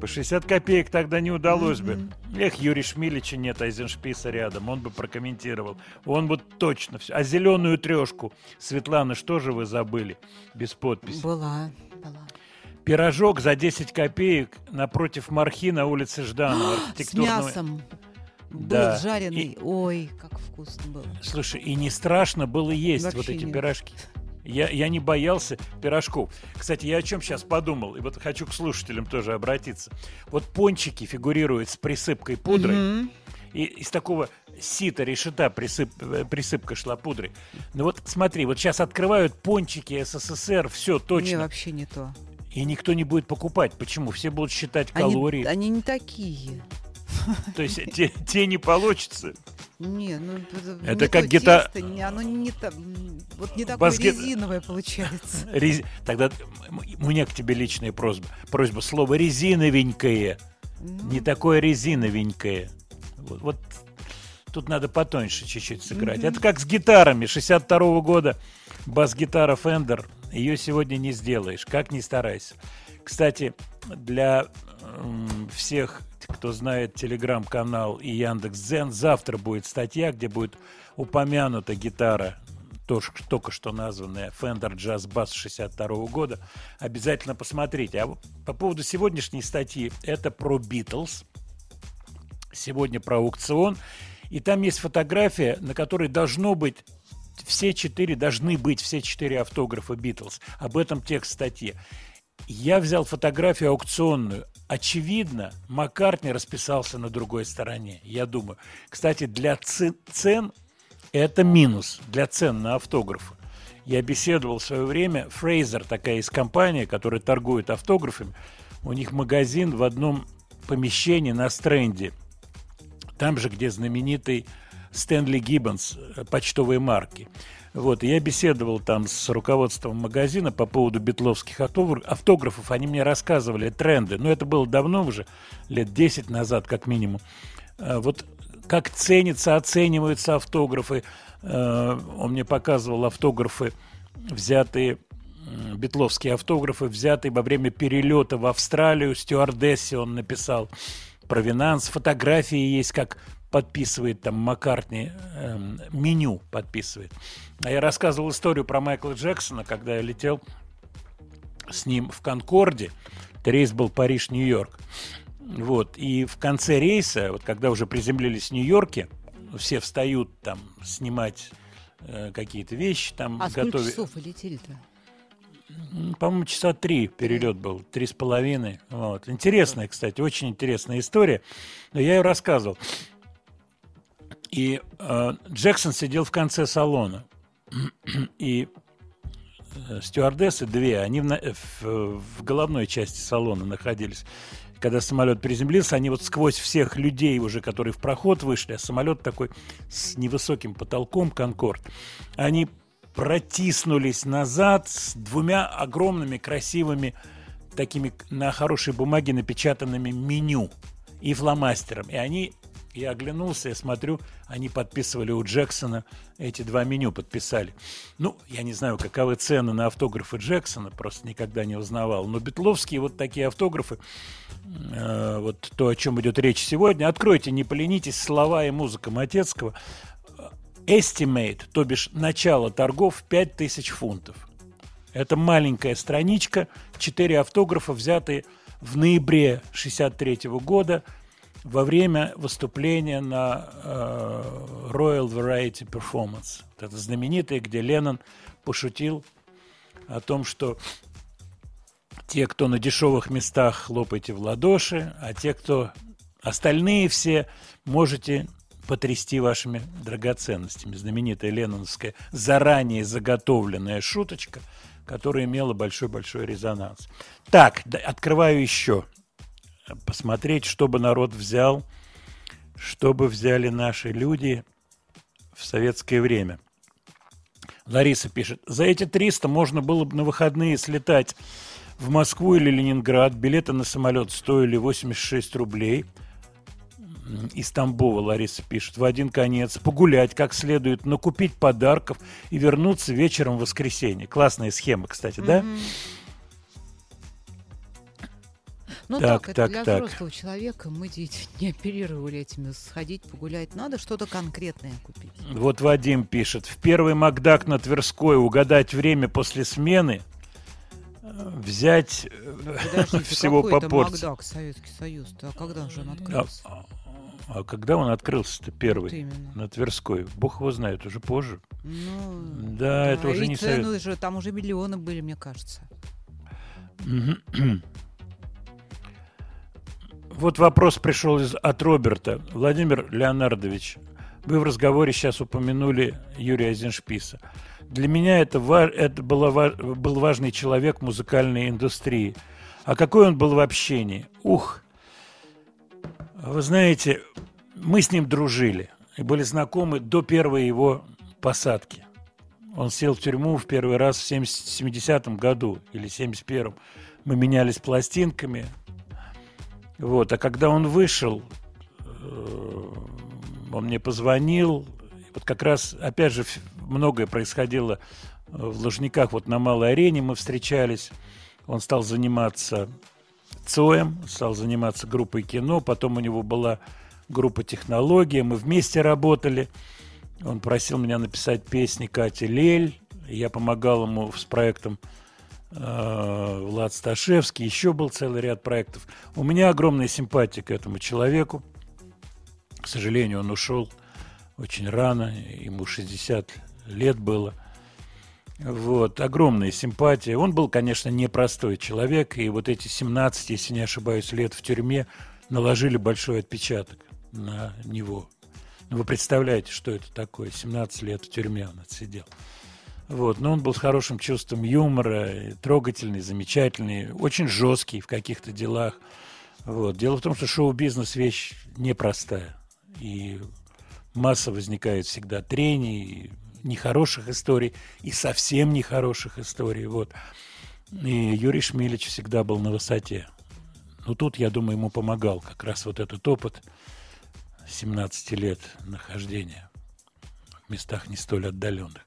По 60 копеек тогда не удалось бы. Эх, Юрий Шмилича нет, Айзеншписа рядом, он бы прокомментировал. Он бы точно все. А зеленую трешку, Светлана, что же вы забыли? Без подписи. Была, была. Пирожок за 10 копеек напротив Мархи на улице Жданова. С архитектурного- мясом. Да. Был жареный. И- Ой, как вкусно было. Слушай, и не страшно было есть вот Вообще эти нет. пирожки. Я, я не боялся пирожков. Кстати, я о чем сейчас подумал, и вот хочу к слушателям тоже обратиться. Вот пончики фигурируют с присыпкой пудры, Мгм. и из такого сита решета присып, э, присыпка шла пудрой. Ну вот смотри, вот сейчас открывают пончики СССР, все Не, точно. вообще не то. И никто не будет покупать. Почему? Все будут считать Они, калории. они не такие. То есть те, не получится. Не, ну Это не как то гита- тесто, не- оно не вот не такое Баскет- резиновое получается. Рез- Тогда у меня к тебе личная просьба. Просьба слово резиновенькое. Не такое резиновенькое. Вот, вот тут надо потоньше чуть-чуть сыграть. Это как с гитарами 62 года. Бас-гитара Fender. Ее сегодня не сделаешь, как ни старайся. Кстати, для всех, кто знает телеграм-канал и Яндекс.Дзен, завтра будет статья, где будет упомянута гитара, только что названная Fender Jazz Bass 62 года. Обязательно посмотрите. А по поводу сегодняшней статьи, это про Beatles. Сегодня про аукцион. И там есть фотография, на которой должно быть все четыре, должны быть все четыре автографа Битлз. Об этом текст статьи. Я взял фотографию аукционную. Очевидно, Маккартни расписался на другой стороне, я думаю. Кстати, для цен, это минус, для цен на автографы. Я беседовал в свое время, Фрейзер, такая из компании, которая торгует автографами, у них магазин в одном помещении на стренде, там же, где знаменитый Стэнли Гиббонс, э, почтовые марки. Вот, я беседовал там с руководством магазина по поводу битловских автогр- автографов. Они мне рассказывали тренды. Но это было давно уже, лет 10 назад как минимум. Э, Вот как ценятся, оцениваются автографы. Э, Он мне показывал автографы, взятые м, битловские автографы, взятые во время перелета в Австралию. Стюардессе он написал провинанс. Фотографии есть, как подписывает там Маккартни, эм, меню подписывает. А я рассказывал историю про Майкла Джексона, когда я летел с ним в Конкорде. Это рейс был Париж-Нью-Йорк. Вот. И в конце рейса, вот когда уже приземлились в Нью-Йорке, все встают там снимать э, какие-то вещи, там А сколько готовят. часов вы летели-то? По-моему, часа три перелет был, три с половиной. Вот. Интересная, кстати, очень интересная история. Но я ее рассказывал. И э, Джексон сидел в конце салона. И э, стюардессы две, они в, в, в головной части салона находились. Когда самолет приземлился, они вот сквозь всех людей уже, которые в проход вышли, а самолет такой с невысоким потолком, Конкорд, они протиснулись назад с двумя огромными красивыми такими на хорошей бумаге напечатанными меню и фломастером. И они, я оглянулся, я смотрю, они подписывали у Джексона, эти два меню подписали. Ну, я не знаю, каковы цены на автографы Джексона, просто никогда не узнавал. Но битловские вот такие автографы, э, вот то, о чем идет речь сегодня, откройте, не поленитесь, слова и музыка Матецкого. Estimate, то бишь начало торгов, 5000 фунтов. Это маленькая страничка, четыре автографа, взятые в ноябре 63 года во время выступления на э, Royal Variety Performance. Это знаменитое, где Леннон пошутил о том, что те, кто на дешевых местах, хлопайте в ладоши, а те, кто остальные все, можете потрясти вашими драгоценностями. Знаменитая ленноновская заранее заготовленная шуточка, которая имела большой-большой резонанс. Так, открываю еще. Посмотреть, чтобы народ взял, чтобы взяли наши люди в советское время. Лариса пишет, за эти 300 можно было бы на выходные слетать в Москву или Ленинград. Билеты на самолет стоили 86 рублей. Из Тамбова Лариса пишет, в один конец, погулять как следует, накупить подарков и вернуться вечером в воскресенье. Классная схема, кстати, да? Ну Так, так, это так, для так. взрослого человека. Мы дети не оперировали этими. Сходить, погулять. Надо что-то конкретное купить. Вот Вадим пишет. В первый Макдак на Тверской угадать время после смены, э, взять э, Подождите, всего по порции. Макдак, Советский Союз? А когда же он А, открылся? а- а когда он открылся-то первый? Вот именно. На Тверской. Бог его знает, уже позже. Ну, Да, это уже не цены совет. же, там уже миллионы были, мне кажется. Вот вопрос пришел из, от Роберта. Владимир Леонардович, вы в разговоре сейчас упомянули Юрия Зиншписа. Для меня это, это было был важный человек музыкальной индустрии. А какой он был в общении? Ух! Вы знаете, мы с ним дружили и были знакомы до первой его посадки. Он сел в тюрьму в первый раз в 70 70-м году или 71-м. Мы менялись пластинками. Вот. А когда он вышел, э, он мне позвонил. Вот как раз, опять же, многое происходило э, в Лужниках. Вот на Малой арене мы встречались. Он стал заниматься ЦОем, стал заниматься группой кино. Потом у него была группа технология. Мы вместе работали. Он просил меня написать песни Кати Лель. Я помогал ему с проектом Влад Сташевский. Еще был целый ряд проектов. У меня огромная симпатия к этому человеку. К сожалению, он ушел очень рано. Ему 60 лет было. Вот, огромная симпатия. Он был, конечно, непростой человек, и вот эти 17, если не ошибаюсь, лет в тюрьме наложили большой отпечаток на него. Ну, вы представляете, что это такое? 17 лет в тюрьме он отсидел. Вот, но он был с хорошим чувством юмора, трогательный, замечательный, очень жесткий в каких-то делах. Вот. Дело в том, что шоу-бизнес вещь непростая. И масса возникает всегда трений, нехороших историй и совсем нехороших историй. Вот. И Юрий Шмилич всегда был на высоте. Но тут, я думаю, ему помогал как раз вот этот опыт 17 лет нахождения в местах не столь отдаленных.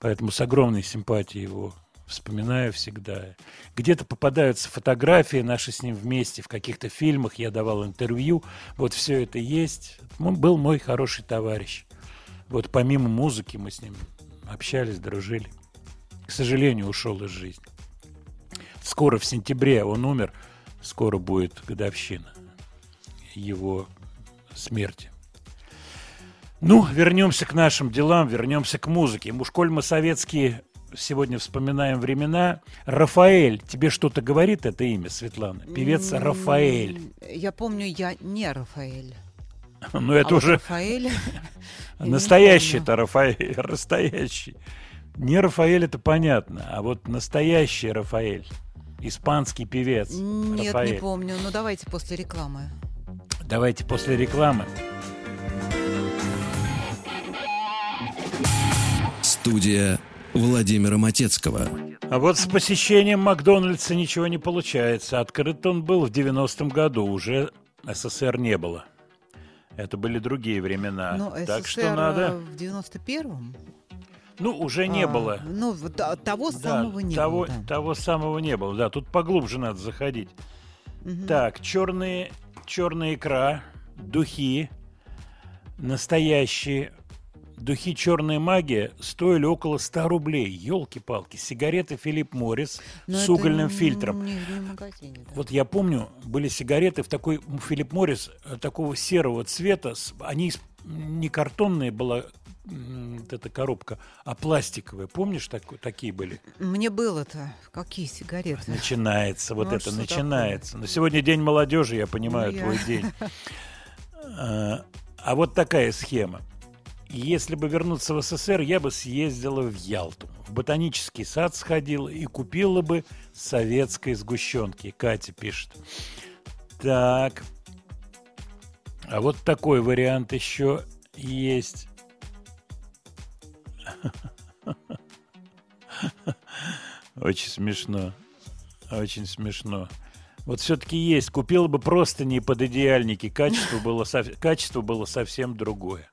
Поэтому с огромной симпатией его вспоминаю всегда. Где-то попадаются фотографии наши с ним вместе в каких-то фильмах, я давал интервью. Вот все это есть. Он был мой хороший товарищ. Вот помимо музыки мы с ним общались, дружили. К сожалению, ушел из жизни. Скоро в сентябре он умер. Скоро будет годовщина его смерти. Ну, вернемся к нашим делам, вернемся к музыке. Уж коль мы советские сегодня вспоминаем времена. Рафаэль, тебе что-то говорит это имя, Светлана? Певец Рафаэль. Я помню, я не Рафаэль. Ну, это А уже Рафаэль. настоящий-то Рафаэль, настоящий. Не Рафаэль, это понятно, а вот настоящий Рафаэль. Испанский певец. Нет, Рафаэль. не помню. Ну, давайте после рекламы. Давайте после рекламы. Студия Владимира Матецкого. А вот с посещением Макдональдса ничего не получается. Открыт он был в 90-м году, уже СССР не было. Это были другие времена. Ну, так СССР что надо... э, в 91-м? Ну, уже не А, было. Ну, та- того Да, самого не того, было. да. того самого не было. Да, тут поглубже надо заходить. Мгм. Так, черные, черная икра, духи, настоящие. Духи «Черная магия» стоили около 100 рублей. Елки-палки. Сигареты «Филипп Моррис» Но с угольным фильтром. Не, не магазине, да. Вот я помню, были сигареты в такой Филипп Моррис э, такого серого цвета. Они не картонные была вот эта коробка, а пластиковая. Помнишь, такой- такие были? Мне было-то. Какие сигареты? Начинается, вот Ну, это начинается. Но сегодня день молодежи, я понимаю, Ну, я- твой день. А а вот такая схема. Если бы вернуться в СССР, я бы съездила в Ялту. В ботанический сад сходила и купила бы советской сгущенки. Катя пишет. Так. А вот такой вариант еще есть. Очень смешно. Очень смешно. Вот все-таки есть. Купил бы просто не под идеальники. Качество было, качество было совсем другое.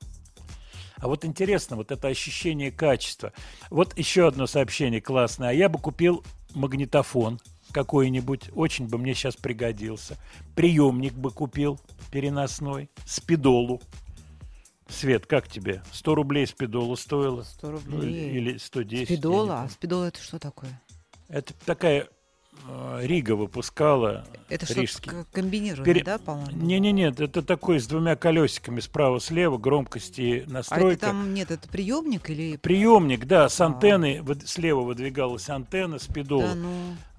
А вот интересно, вот это ощущение качества. Вот еще одно сообщение классное. А я бы купил магнитофон какой-нибудь, очень бы мне сейчас пригодился. Приемник бы купил переносной, спидолу. Свет, как тебе? 100 рублей спидола стоило? 100 Ну, рублей. или 110. я не Спидола? А спидола это что такое? Это такая Рига выпускала. Это что-то комбинированное, Пере- да, по-моему? Не-не-не, это такой с двумя колесиками справа-слева, громкости А это настройка. там, нет, это приемник или... Приемник, да, с антенной, выд- слева выдвигалась антенна спидола Да, ну...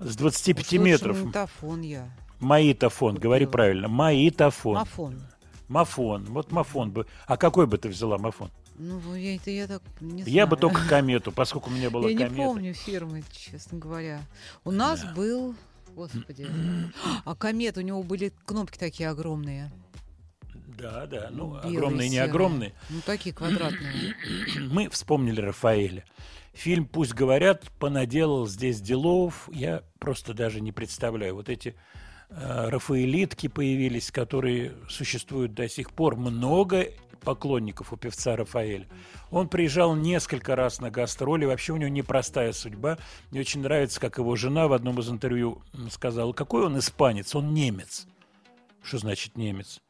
с 25 уж лучше метров. магнитофон я. Маитофон, говори Купила. правильно. Маитофон. Мафон. Мафон. Вот мафон бы. А какой бы ты взяла мафон? Ну, я, это я так не Я бы знаю. только комету, поскольку у меня была Я не комета. помню фирмы, честно говоря. У нас был... Господи. А комет, у него были кнопки такие огромные. Да, да. Ну, белые, огромные, не серые. огромные. Ну, такие квадратные. Мы вспомнили Рафаэля. Фильм «Пусть говорят» понаделал здесь делов. Я просто даже не представляю. Вот эти э, рафаэлитки появились, которые существуют до сих пор. Много поклонников у певца Рафаэля. Он приезжал несколько раз на гастроли. Вообще у него непростая судьба. Мне очень нравится, как его жена в одном из интервью сказала, какой он испанец, он немец. Что значит немец?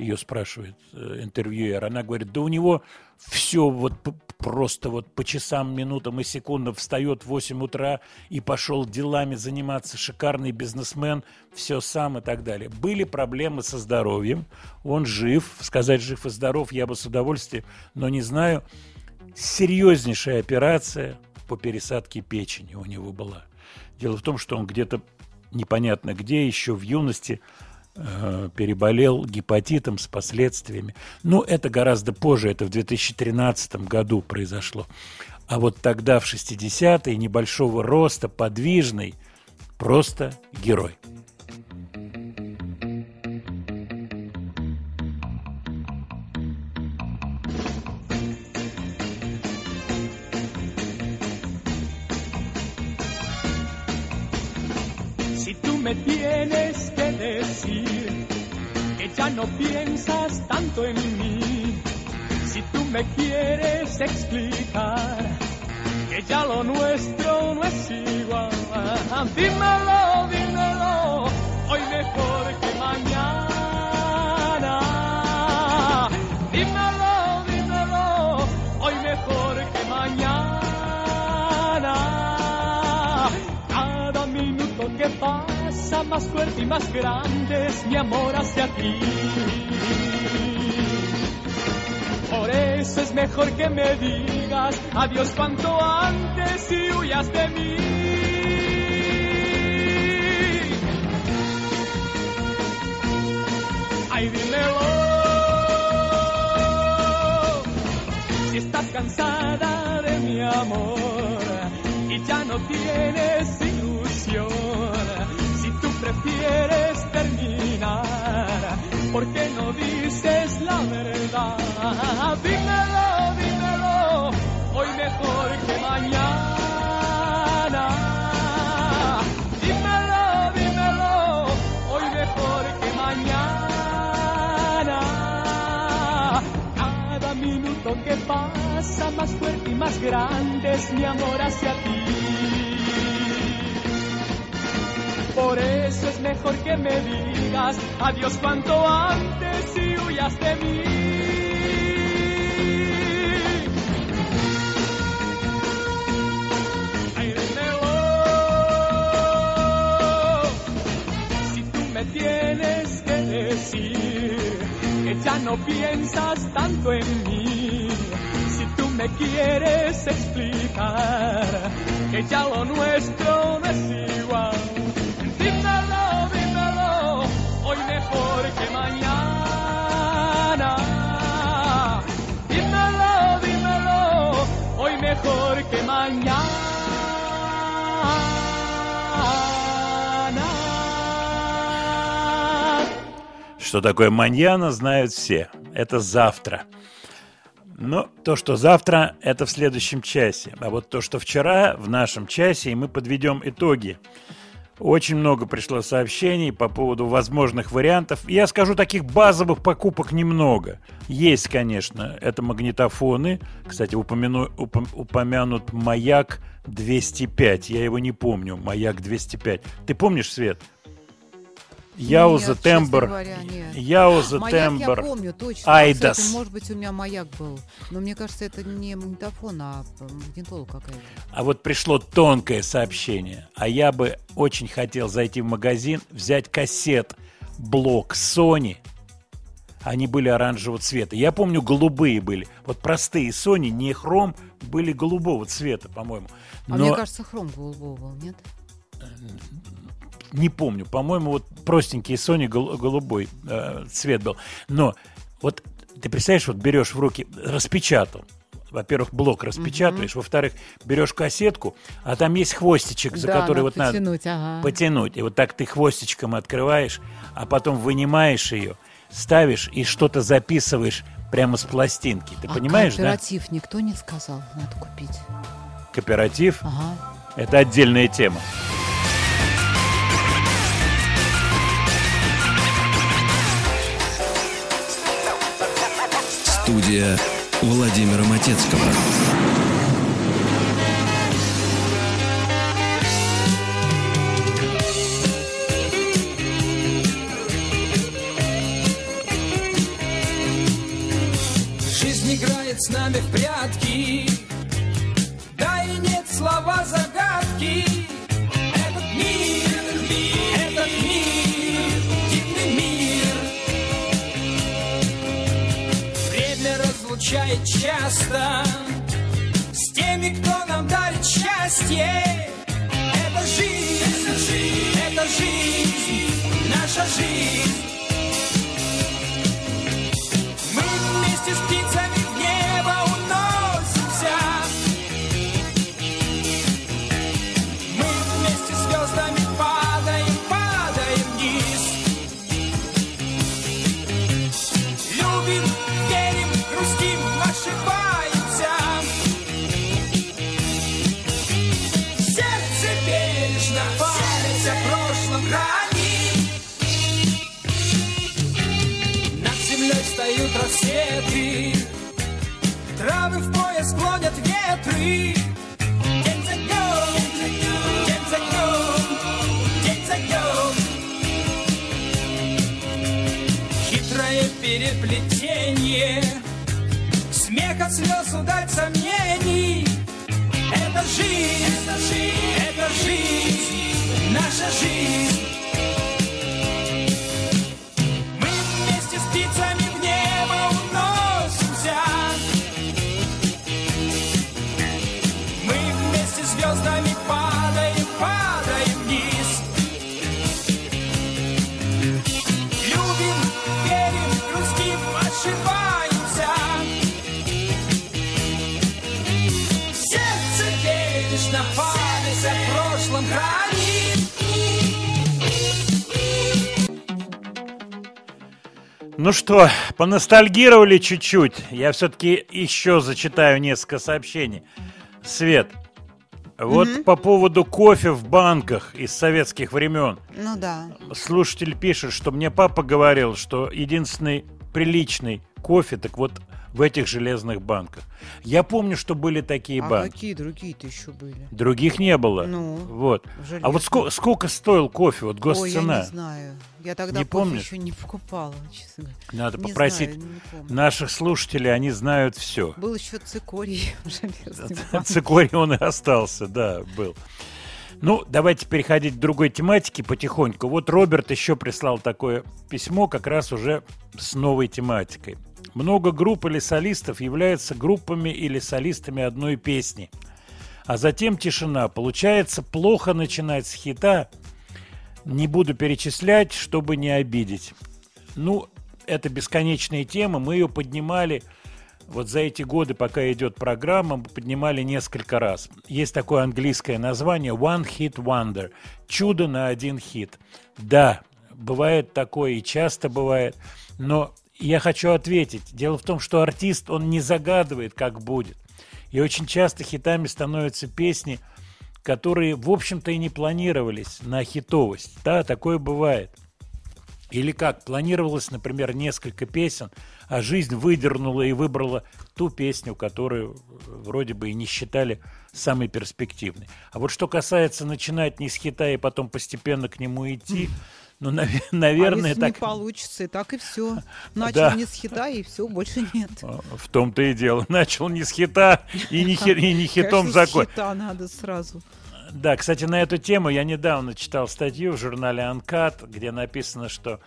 Ее спрашивает э, интервьюер. Она говорит, да у него все вот просто вот по часам, минутам и секундам встает в 8 утра и пошел делами заниматься, шикарный бизнесмен, все сам и так далее. Были проблемы со здоровьем, он жив, сказать жив и здоров я бы с удовольствием, но не знаю, серьезнейшая операция по пересадке печени у него была. Дело в том, что он где-то непонятно где, еще в юности переболел гепатитом с последствиями. Но это гораздо позже, это в 2013 году произошло. А вот тогда, в 60-е, небольшого роста, подвижный, просто герой. Ya no piensas tanto en mí, si tú me quieres explicar que ya lo nuestro no es igual, dímelo, dímelo, hoy mejor que mañana. Dímelo, dímelo, hoy mejor que mañana. Minuto que pasa más fuerte y más grande es mi amor hacia ti. Por eso es mejor que me digas adiós cuanto antes y huyas de mí. Ay, dímelo. Si estás cansada de mi amor y ya no tienes si tú prefieres terminar, ¿por qué no dices la verdad? Dímelo, dímelo, hoy mejor que mañana. Dímelo, dímelo, hoy mejor que mañana. Cada minuto que pasa más fuerte y más grande es mi amor hacia ti. Por eso es mejor que me digas adiós cuanto antes y huyas de mí. Tienes que decir que ya no piensas tanto en mí, si tú me quieres explicar que ya lo nuestro no es igual, dímelo, dímelo, hoy mejor que mañana. Dímelo, dímelo, hoy mejor que mañana. Что такое маньяна, знают все. Это завтра. Но то, что завтра, это в следующем часе. А вот то, что вчера, в нашем часе, и мы подведем итоги Очень много пришло сообщений по поводу возможных вариантов. Я скажу, таких базовых покупок немного. Есть, конечно, это магнитофоны. Кстати, упомяну, упом- упомянут «Маяк 205». Я его не помню, «Маяк 205». Ты помнишь, Свет? Яуза, Тембр. Яуза, Маяк я Тембр, помню, точно. Айдас. Кстати, может быть, у меня маяк был. Но мне кажется, это не магнитофон, а магнитола какая-то. А вот пришло тонкое сообщение. А я бы очень хотел зайти в магазин, взять кассет, блок Sony. Они были оранжевого цвета. Я помню, голубые были. Вот простые Sony, не хром, были голубого цвета, по-моему. А мне кажется, хром голубого был, нет? Не помню, по-моему, вот простенький Sony гол- голубой э, цвет был. Но вот ты представляешь, вот берешь в руки, распечатал. Во-первых, блок распечатываешь, во-вторых, берешь кассетку, а там есть хвостичек, за Да, который надо вот надо потянуть, ага. потянуть. И вот так ты хвостичком открываешь, а потом вынимаешь ее, ставишь и что-то записываешь прямо с пластинки. Ты А понимаешь, да? кооператив никто не сказал, надо купить. Кооператив Ага. – это отдельная тема. Студия Владимира Матецкого. Жизнь играет с нами в прятки разлучает часто С теми, кто нам дарит счастье. Это жизнь, это жизнь, наша жизнь. Мы вместе с птицами От слез удать сомнений. Это жизнь, это жизнь, это жизнь, наша жизнь. Ну что, поностальгировали чуть-чуть. Я все-таки еще зачитаю несколько сообщений. Свет, вот по поводу кофе в банках из советских времен. Ну да. Слушатель пишет, что мне папа говорил, что единственный приличный кофе, так вот в этих железных банках. Я помню, что были такие А банки. какие другие-то еще были? Других не было. Ну, вот. А вот сколько, сколько стоил кофе, вот Ой, я госцена? не знаю. Я тогда Не кофе помнишь? еще не покупала, честно говоря. Надо Не попросить знаю, наших слушателей, они знают все. Был еще цикорий. Цикорий он и остался, да, был. Ну, давайте переходить к другой тематике потихоньку. Вот Роберт еще прислал такое письмо как раз уже с новой тематикой. Много групп или солистов являются группами или солистами одной песни. А затем тишина. Получается, плохо начинать с хита. Не буду перечислять, чтобы не обидеть. Ну, это бесконечная тема. Мы ее поднимали вот за эти годы, пока идет программа, мы поднимали несколько раз. Есть такое английское название One Hit Wonder. Чудо на один хит. Да, бывает такое и часто бывает. Но я хочу ответить. Дело в том, что артист, он не загадывает, как будет. И очень часто хитами становятся песни, которые, в общем-то, и не планировались на хитовость. Да, такое бывает. Или как, планировалось, например, несколько песен, а жизнь выдернула и выбрала ту песню, которую э, вроде бы и не считали самой перспективной. А вот что касается начинать не с хита и потом постепенно к нему идти, ну, наве- а наверное, если так... не получится, и так и все. Начал Да. не с хита, и все, больше нет. В том-то и дело. Начал не с хита и не, хи- и не хитом закон. хита надо сразу. Да, кстати, на эту тему я недавно читал статью в журнале Uncut, где написано, что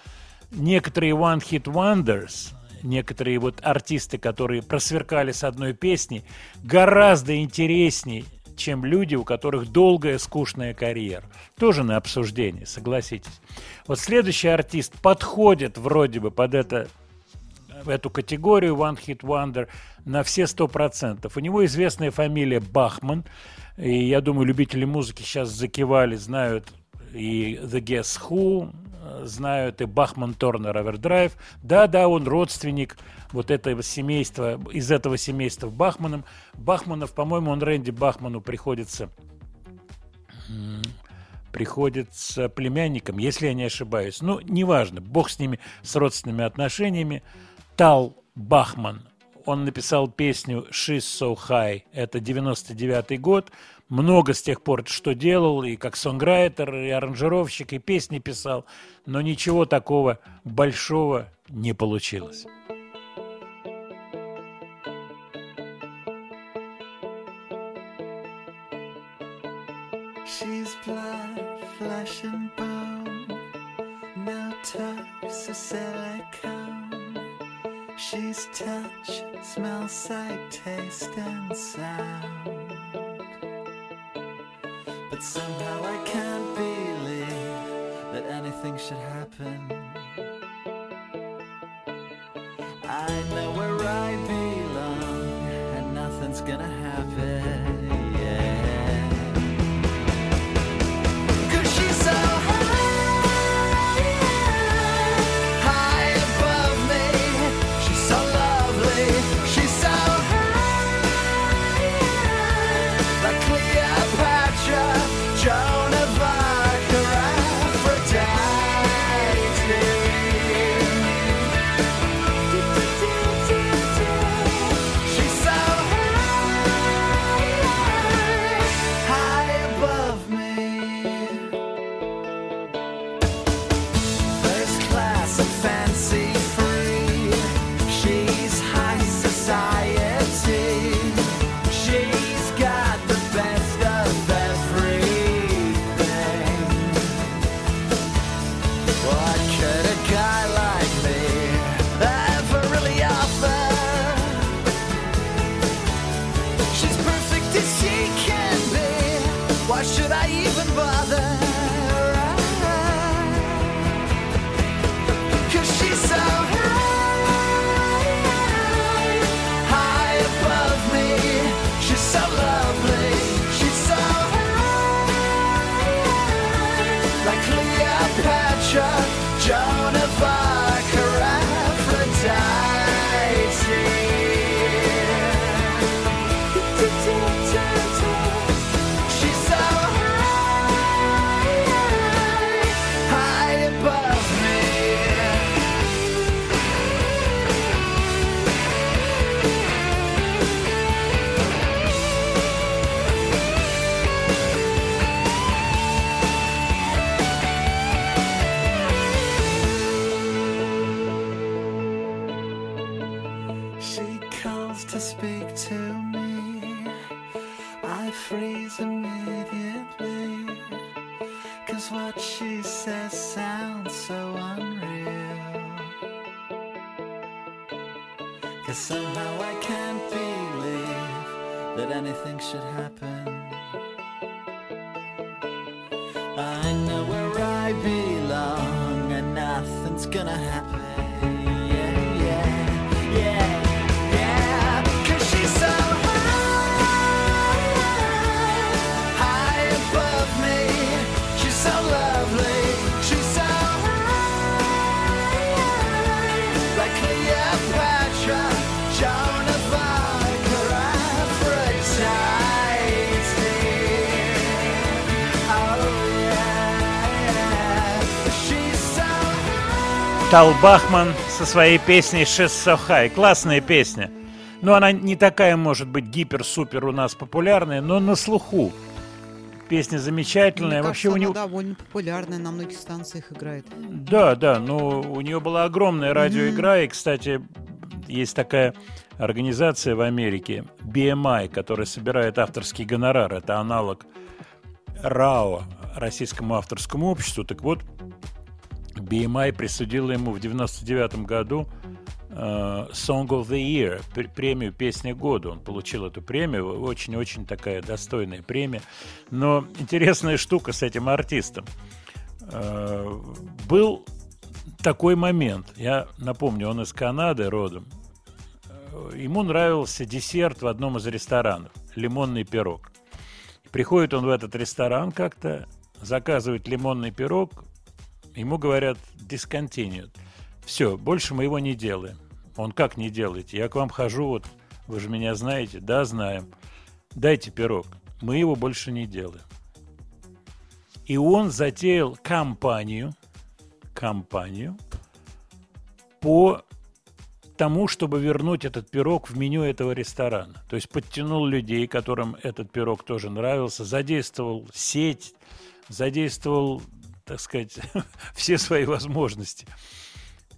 некоторые One Hit Wonders, некоторые вот артисты, которые просверкали с одной песни, гораздо интереснее, чем люди, у которых долгая скучная карьера. Тоже на обсуждение, согласитесь. Вот следующий артист подходит вроде бы под это эту категорию One Hit Wonder на все сто процентов. У него известная фамилия Бахман, и я думаю, любители музыки сейчас закивали, знают и The Guess Who, э, знают и Бахман Торнер Овердрайв. Да-да, он родственник вот этого семейства, из этого семейства Бахманом. Бахманов, по-моему, он Рэнди Бахману приходится приходится племянником, если я не ошибаюсь. Ну, неважно, бог с ними, с родственными отношениями. Тал Бахман, он написал песню «She's so high», это 99 год. Много с тех пор что делал, и как сонграйтер, и аранжировщик, и песни писал, но ничего такого большого не получилось. Silicone. She's touch, smell, sight, taste, and sound. But somehow I can't believe that anything should happen. I know where I belong, and nothing's gonna happen. Тал Бахман со своей песней «She's so high». Классная песня. Но она не такая, может быть, гипер-супер у нас популярная, но на слуху. Песня замечательная. Мне Вообще кажется, у него... она довольно популярная, на многих станциях играет. Да, да, ну у нее была огромная радиоигра, и, кстати, есть такая организация в Америке, BMI, которая собирает авторский гонорар. Это аналог РАО, Российскому авторскому обществу. Так вот, BMI присудила ему в 99 году э, Song of the Year, пр- премию «Песня года». Он получил эту премию, очень-очень такая достойная премия. Но интересная штука с этим артистом. Э, был такой момент, я напомню, он из Канады родом. Э, Ему нравился десерт в одном из ресторанов, лимонный пирог. Приходит он в этот ресторан как-то, заказывает лимонный пирог, ему говорят discontinued. Все, больше мы его не делаем. Он как не делаете? Я к вам хожу, вот вы же меня знаете. Да, знаем. Дайте пирог. Мы его больше не делаем. И он затеял кампанию, кампанию по тому, чтобы вернуть этот пирог в меню этого ресторана. То есть подтянул людей, которым этот пирог тоже нравился, задействовал сеть, задействовал, так сказать, все свои возможности.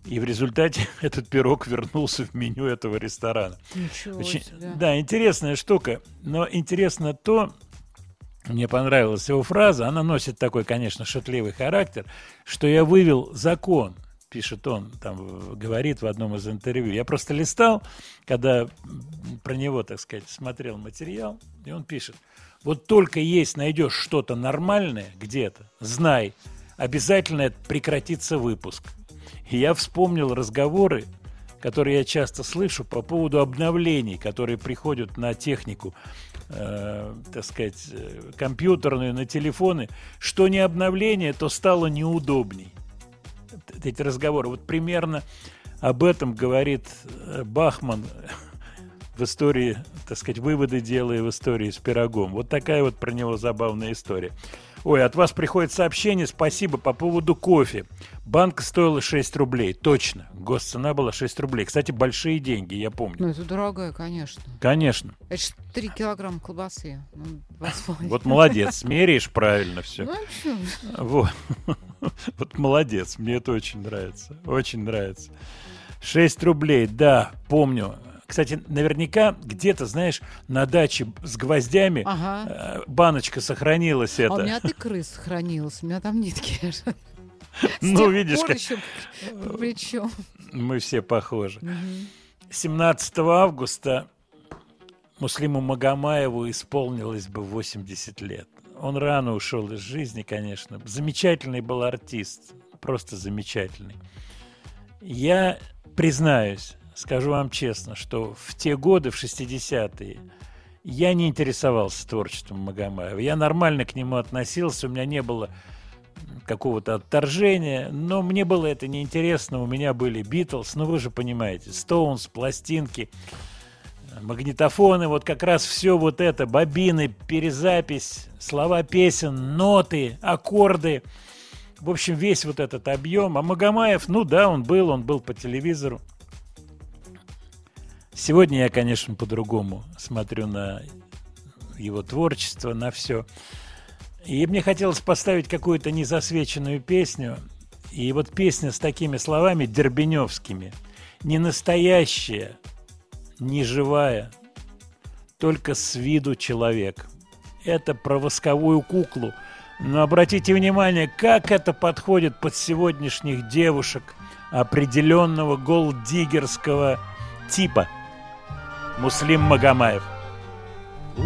И в результате этот пирог вернулся в меню этого ресторана. Ничего Очень- себе. Да, интересная штука. Но интересно то, мне понравилась его фраза, она носит такой, конечно, шутливый характер, что я вывел закон, пишет он, там говорит в одном из интервью. Я просто листал, когда про него, так сказать, смотрел материал, и он пишет, вот только есть, найдешь что-то нормальное где-то, знай, обязательно прекратится выпуск. И я вспомнил разговоры, которые я часто слышу по поводу обновлений, которые приходят на технику, э, так сказать, э, компьютерную, на телефоны. Что не обновление, то стало неудобней. Эти разговоры. Вот примерно об этом говорит э, Бахман в истории, так сказать, выводы делая в истории с пирогом. Вот такая вот про него забавная история. Ой, от вас приходит сообщение, спасибо, по поводу кофе. Банка стоила 6 рублей, точно. Госцена была 6 рублей. Кстати, большие деньги, я помню. Ну, это дорогая, конечно. Конечно. Это ж 3 килограмма колбасы. Ну. Вот молодец, меряешь правильно все. Ну? Вот. Вот молодец, мне это очень нравится. Очень нравится. 6 рублей, да, помню. Кстати, наверняка где-то, знаешь, на даче с гвоздями Ага. э, баночка сохранилась это. А у меня ты крыс сохранилась, у меня там нитки. Ну, видишь, как- Причем. Мы все похожи. 17 августа Муслиму Магомаеву исполнилось бы 80 лет. Он рано ушел из жизни, конечно. Замечательный был артист, просто замечательный. Я признаюсь, скажу вам честно, что в те годы, в 60-е, я не интересовался творчеством Магомаева. Я нормально к нему относился, у меня не было какого-то отторжения, но мне было это неинтересно. У меня были Битлз, ну вы же понимаете, Стоунс, пластинки, магнитофоны, вот как раз все вот это, бобины, перезапись, слова песен, ноты, аккорды. В общем, весь вот этот объем. А Магомаев, ну да, он был, он был по телевизору. Сегодня я, конечно, по-другому смотрю на его творчество, на все. И мне хотелось поставить какую-то незасвеченную песню. И вот песня с такими словами дербеневскими. Не настоящая, не живая, только с виду человек. Это про восковую куклу. Но обратите внимание, как это подходит под сегодняшних девушек определенного голддиггерского типа. Муслим Магомаев. У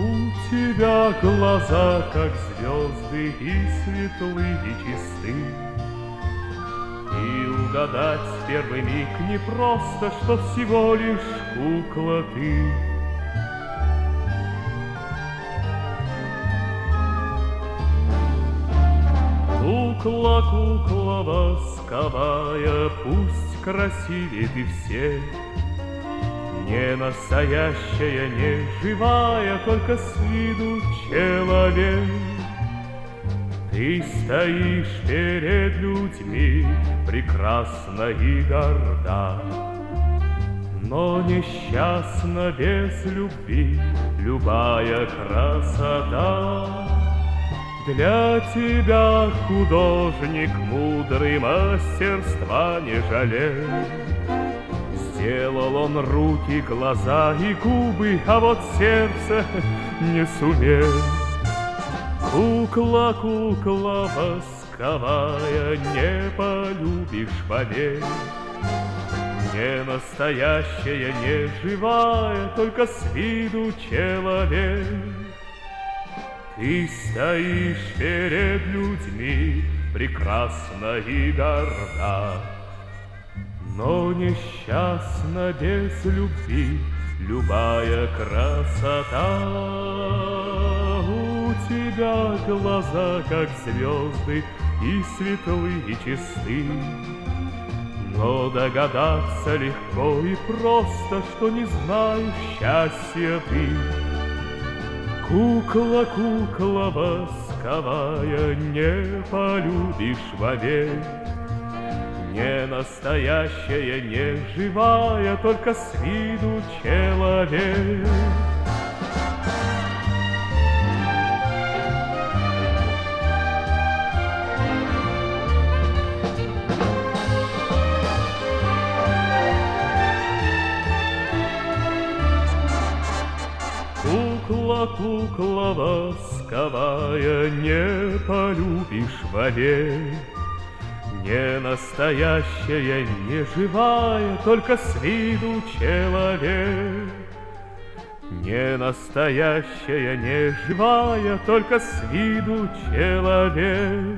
тебя глаза, как звезды, и светлы, и чисты. И угадать в первый миг не просто, что всего лишь кукла ты. Кукла, кукла восковая, пусть красивее ты всех. Не настоящая, не живая, только с виду человек. Ты стоишь перед людьми прекрасна и горда, но несчастна без любви любая красота. Для тебя художник мудрый мастерства не жалел. Сделал он руки, глаза и губы, а вот сердце не сумел. Кукла, кукла восковая, не полюбишь поверь. Не настоящая, не живая, только с виду человек. Ты стоишь перед людьми, прекрасна и горда, но несчастна без любви любая красота. У тебя глаза, как звезды, и светлы, и чисты. Но догадаться легко и просто, что не знаю счастья ты. Кукла, кукла восковая, не полюбишь вовек. Не настоящая, не живая, только с виду человек. Кукла, кукла восковая, не полюбишь вовек. Не настоящая, не живая, только с виду человек. Не настоящая, не живая, только с виду человек.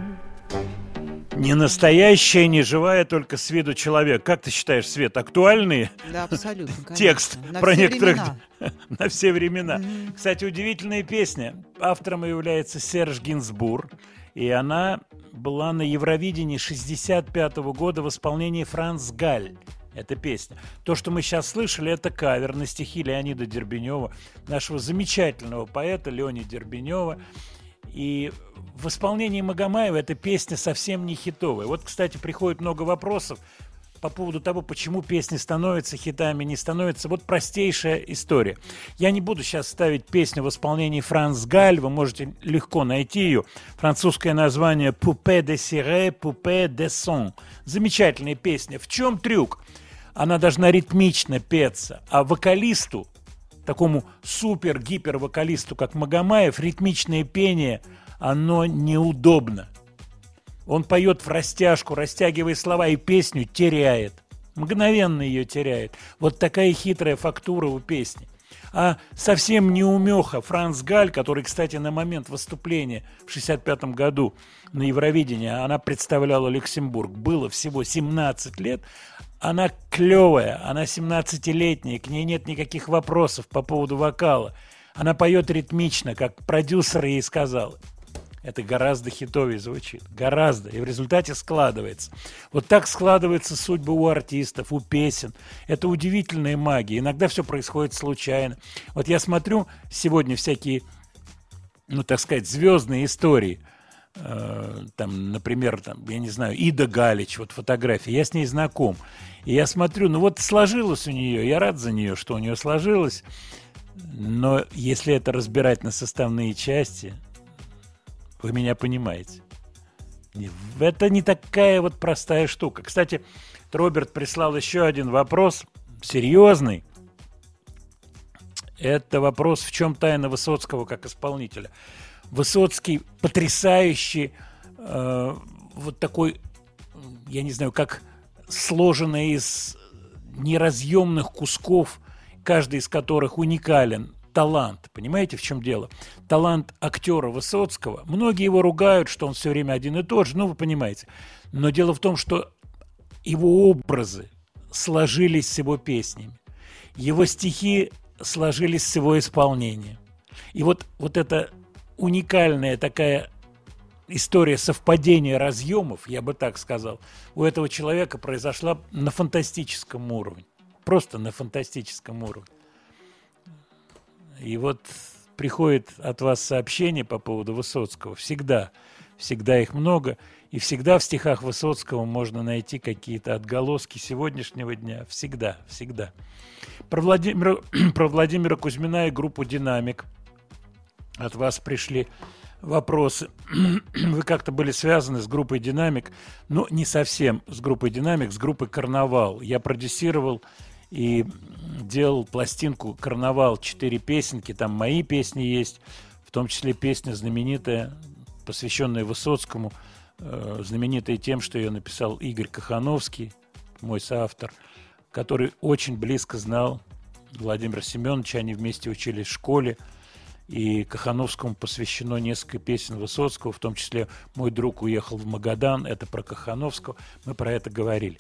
Не настоящая, не живая, только с виду человек. Как ты считаешь, Свет, актуальный Да, абсолютно. конечно. текст На про некоторых времена. на все времена? Кстати, удивительная песня. Автором является Серж Гинзбур, и она была на Евровидении 65 года в исполнении Франц Галь. Эта песня. То, что мы сейчас слышали, это кавер на стихи Леонида Дербенева, нашего замечательного поэта Леони Дербенева. И в исполнении Магомаева эта песня совсем не хитовая. Вот, кстати, приходит много вопросов по поводу того, почему песни становятся хитами, не становятся. Вот простейшая история. Я не буду сейчас ставить песню в исполнении Франс Галь, вы можете легко найти ее. Французское название «Poupée de cire, Poupée de son». Замечательная песня. В чем трюк? Она должна ритмично петься, а вокалисту такому супер-гипер-вокалисту, как Магомаев, ритмичное пение, оно неудобно. Он поет в растяжку, растягивая слова, и песню теряет. Мгновенно ее теряет. Вот такая хитрая фактура у песни. А совсем не умеха Франц Галь, который, кстати, на момент выступления в 65 году на Евровидении, она представляла Люксембург, было всего 17 лет, она клевая, она 17-летняя, к ней нет никаких вопросов по поводу вокала. Она поет ритмично, как продюсер ей сказал. Это гораздо хитовее звучит. Гораздо. И в результате складывается. Вот так складывается судьба у артистов, у песен. Это удивительная магия. Иногда все происходит случайно. Вот я смотрю сегодня всякие, ну, так сказать, звездные истории. Э, Там, например, там, я не знаю, Ида Галич, вот фотография. Я с ней знаком. И я смотрю, ну вот сложилось у нее, я рад за нее, что у нее сложилось. Но если это разбирать на составные части, вы меня понимаете. Это не такая вот простая штука. Кстати, Роберт прислал еще один вопрос, серьезный. Это вопрос, в чем тайна Высоцкого как исполнителя. Высоцкий потрясающий, э, вот такой, я не знаю, как сложенный из неразъемных кусков, каждый из которых уникален, талант. Понимаете, в чем дело? Талант актера Высоцкого. Многие его ругают, что он все время один и тот же, ну, вы понимаете. Но дело в том, что его образы сложились с его песнями. Его стихи сложились с его исполнением. И вот, вот эта уникальная такая история совпадения разъемов, я бы так сказал, у этого человека произошла на фантастическом уровне. Просто на фантастическом уровне. И вот приходит от вас сообщение по поводу Высоцкого. Всегда, всегда их много, и всегда в стихах Высоцкого можно найти какие-то отголоски сегодняшнего дня. Всегда, всегда. Про Владимира, про Владимира Кузьмина и группу «Динамик» от вас пришли вопросы. Вы как-то были связаны с группой «Динамик», но не совсем с группой «Динамик», с группой «Карнавал». Я продюсировал и делал пластинку «Карнавал», четыре песенки, там мои песни есть, в том числе песня знаменитая, посвященная Высоцкому, э, знаменитая тем, что ее написал Игорь Кахановский, мой соавтор, который очень близко знал Владимира Семеновича, они вместе учились в школе, и Кахановскому посвящено несколько песен Высоцкого, в том числе «Мой друг уехал в Магадан», это про Кахановского, мы про это говорили.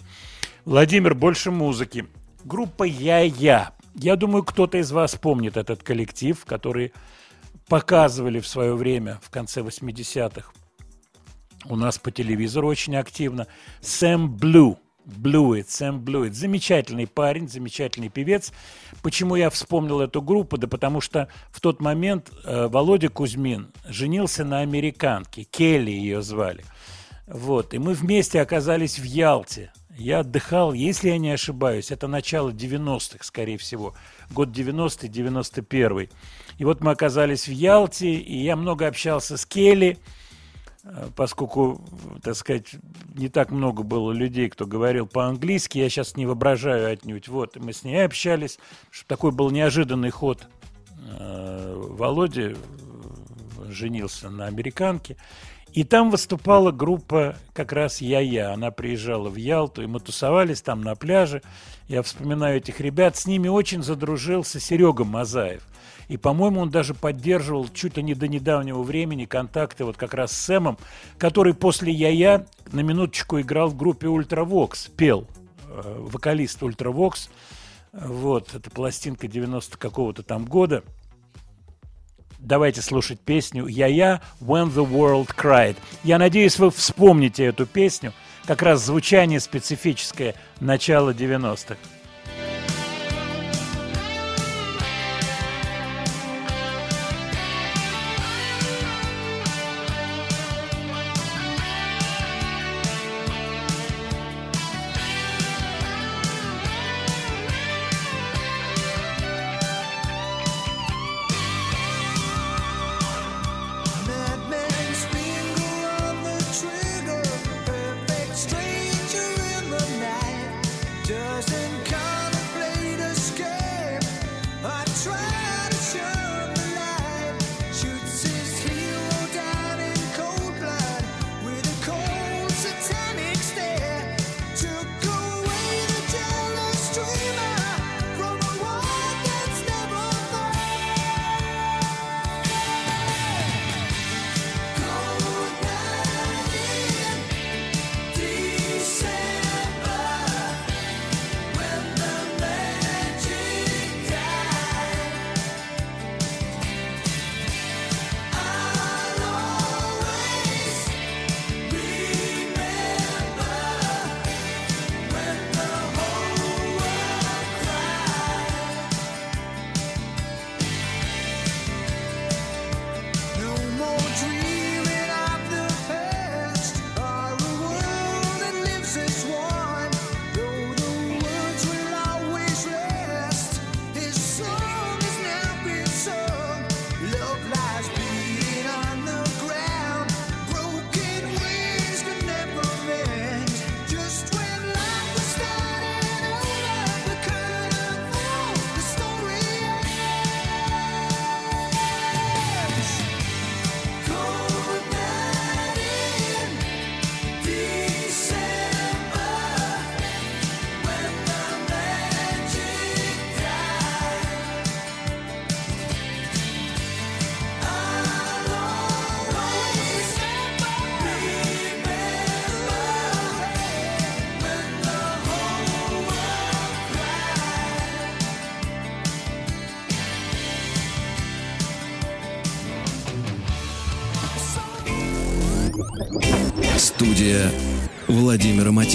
Владимир, больше музыки. Группа «Я-Я». Я думаю, кто-то из вас помнит этот коллектив, который показывали в свое время, в конце 80-х, у нас по телевизору очень активно. Сэм Блю. Блюит, Сэм Блюит. Замечательный парень, замечательный певец. Почему я вспомнил эту группу? Да потому что в тот момент э, Володя Кузьмин женился на американке. Келли ее звали. Вот. И мы вместе оказались в Ялте. Я отдыхал, если я не ошибаюсь, это начало 90-х, скорее всего. Год 90-й, 91-й. И вот мы оказались в Ялте, и я много общался с Келли, э, поскольку, так сказать, не так много было людей, кто говорил по-английски, я сейчас не воображаю отнюдь. Вот, мы с ней общались, что такой был неожиданный ход. Э, Володя э, женился на американке, и там выступала группа как раз Ya Ya. Она приезжала в Ялту, и мы тусовались там на пляже. Я вспоминаю этих ребят. С ними очень задружился Серега Мазаев. И, по-моему, он даже поддерживал чуть ли не до недавнего времени контакты вот как раз с Сэмом, который после Ya Ya на минуточку играл в группе Ultravox, пел, э, вокалист Ultravox. Вот, это пластинка 90 какого-то там года. Давайте слушать песню «Ya Ya When the World Cried». Я надеюсь, вы вспомните эту песню. Как раз звучание специфическое начала 90-х.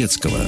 Владимира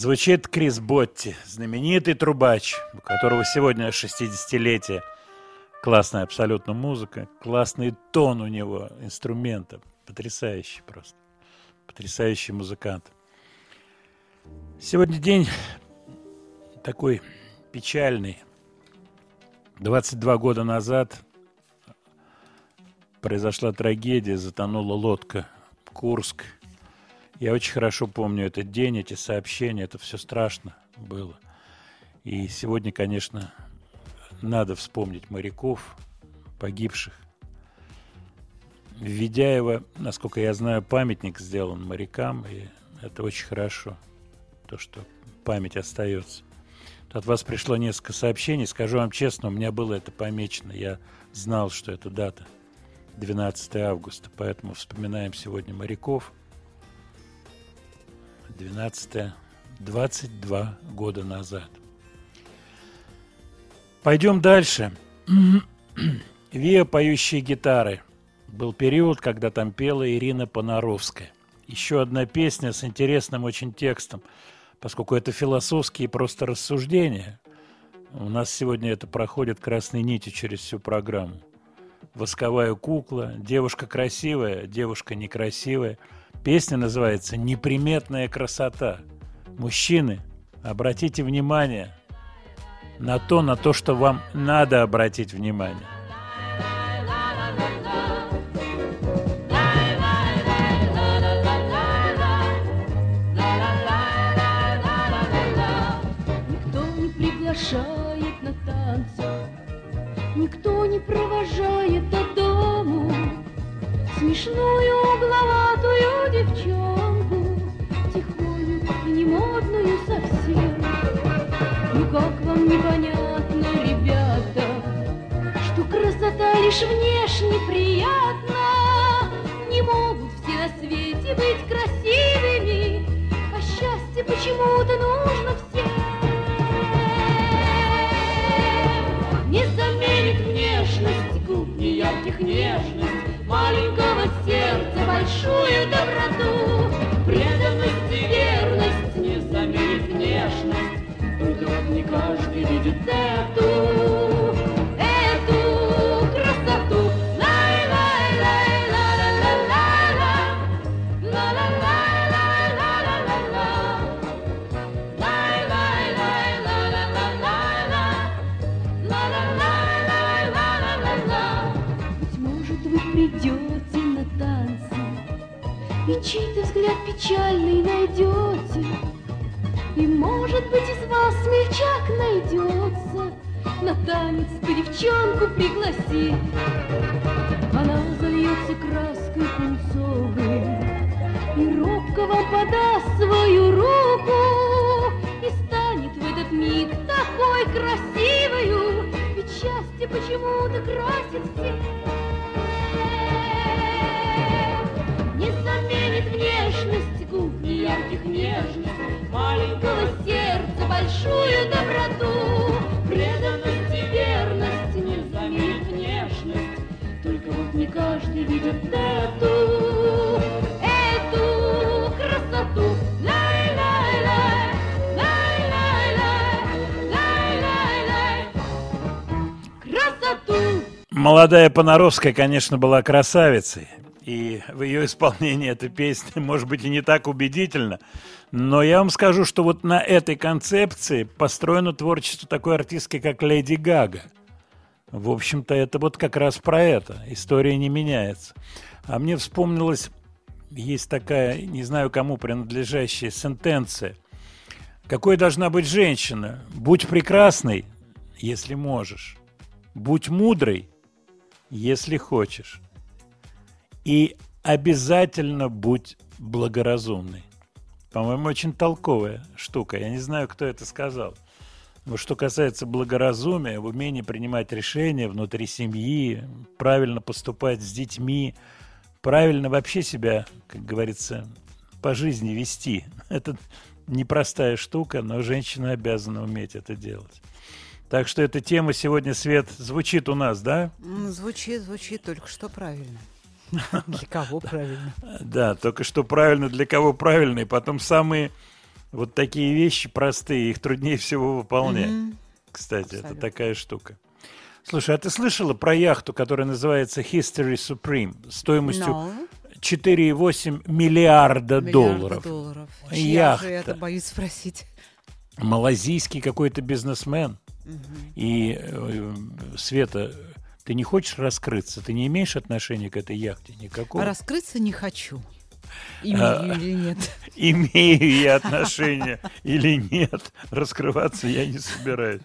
Звучит Крис Ботти, знаменитый трубач, у которого сегодня 60-летие. Классная абсолютно музыка, классный тон у него, инструмента. Потрясающий просто. Потрясающий музыкант. Сегодня день такой печальный. 22 года назад произошла трагедия, затонула лодка Курск. Я очень хорошо помню этот день, эти сообщения, это все страшно было. И сегодня, конечно, надо вспомнить моряков, погибших. В Ведяево, насколько я знаю, памятник сделан морякам, и это очень хорошо, то, что память остается. От вас пришло несколько сообщений, скажу вам честно, у меня было это помечено, я знал, что это дата 12 августа, поэтому вспоминаем сегодня моряков. 12 22 года назад. Пойдем дальше. Виа поющие гитары. Был период, когда там пела Ирина Понаровская. Еще одна песня с интересным очень текстом, поскольку это философские просто рассуждения. У нас сегодня это проходит красной нитью через всю программу. Восковая кукла, девушка красивая, девушка некрасивая. Песня называется «Неприметная красота». Мужчины, обратите внимание на то, на то, что вам надо обратить внимание. Приглашает на танцы, Никто не провожает до дому Смешную девчонку, Тихоню и не модную совсем. Ну как вам непонятно, ребята, Что красота лишь внешне приятна? Не могут все на свете быть красивыми, А счастье почему-то нужно всем. Не заменит внешность губ неярких нежность Маленького сердца большую доброту каждый видит эту Эту красоту. Быть может, вы придете на танцы И чей-то взгляд печальный найдете И, может быть, смельчак найдется На танец ты девчонку пригласи Она зальется краской пунцовой И робко вам подаст свою руку И станет в этот миг такой красивою Ведь счастье почему-то красит всех. Не заменит внешность губ неярких нежность Маленького сердца большую доброту. Преданность и верность не заменит внешность. Только вот не каждый видит эту Эту красоту. Молодая Понаровская, конечно, была красавицей. И в ее исполнении эта песня, может быть, и не так убедительно. Но я вам скажу, что вот на этой концепции построено творчество такой артистки, как Леди Гага. В общем-то, это вот как раз про это. История не меняется. А мне вспомнилась, есть такая, не знаю кому принадлежащая сентенция. Какой должна быть женщина? Будь прекрасной, если можешь. Будь мудрой, если хочешь. И обязательно будь благоразумной. По-моему, очень толковая штука. Я не знаю, кто это сказал. Но что касается благоразумия, в умении принимать решения внутри семьи, правильно поступать с детьми, правильно вообще себя, как говорится, по жизни вести. Это непростая штука, но женщина обязана уметь это делать. Так что эта тема сегодня, Свет, звучит у нас, да? Звучит, звучит, только что правильно. Для кого правильно? Да, только что правильно, для кого правильно, и потом самые Вот такие вещи простые, их труднее всего выполнять. Кстати, это такая штука. Слушай, а ты слышала про яхту, которая называется History Supreme, стоимостью No. 4,8 миллиарда, Миллиарда долларов? долларов. Чья же Яхта. это, боюсь спросить. Малазийский какой-то бизнесмен. И, э, Света, ты не хочешь раскрыться? Ты не имеешь отношения к этой яхте никакого? А раскрыться не хочу. Имею А, или нет. Имею я отношения или нет, раскрываться я не собираюсь.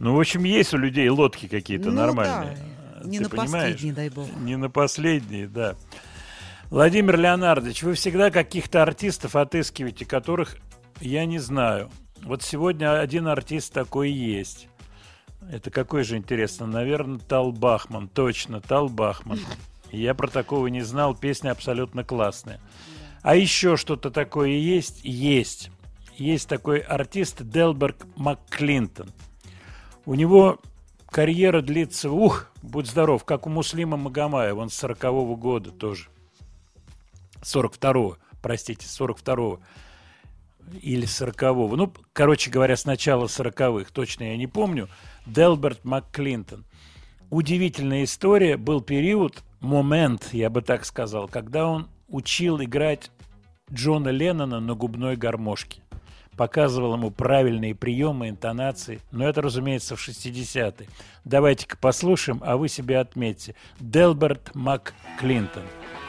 Ну, в общем, есть у людей лодки какие-то Ну нормальные. да, не Ты на понимаешь? последний, дай бог. Не на последние, да. Владимир Леонардович, вы всегда каких-то артистов отыскиваете, которых я не знаю. Вот сегодня один артист такой есть. Это какой же интересно? Наверное, Тал Бахман. Точно, Тал Бахман. Я про такого не знал. Песня абсолютно классная. А еще что-то такое есть? Есть. Есть такой артист Делберг МакКлинтон. У него карьера длится, ух, будь здоров, как у Муслима Магомаева, он с 40 года тоже. 42-го, простите, 42-го или 40-го. Ну, короче говоря, с начала 40-х, точно я не помню. Делберт МакКлинтон. Удивительная история. Был период, момент, я бы так сказал, когда он учил играть Джона Леннона на губной гармошке. Показывал ему правильные приемы, интонации. Но это, разумеется, в 60-е. Давайте-ка послушаем, а вы себе отметьте. Делберт МакКлинтон. My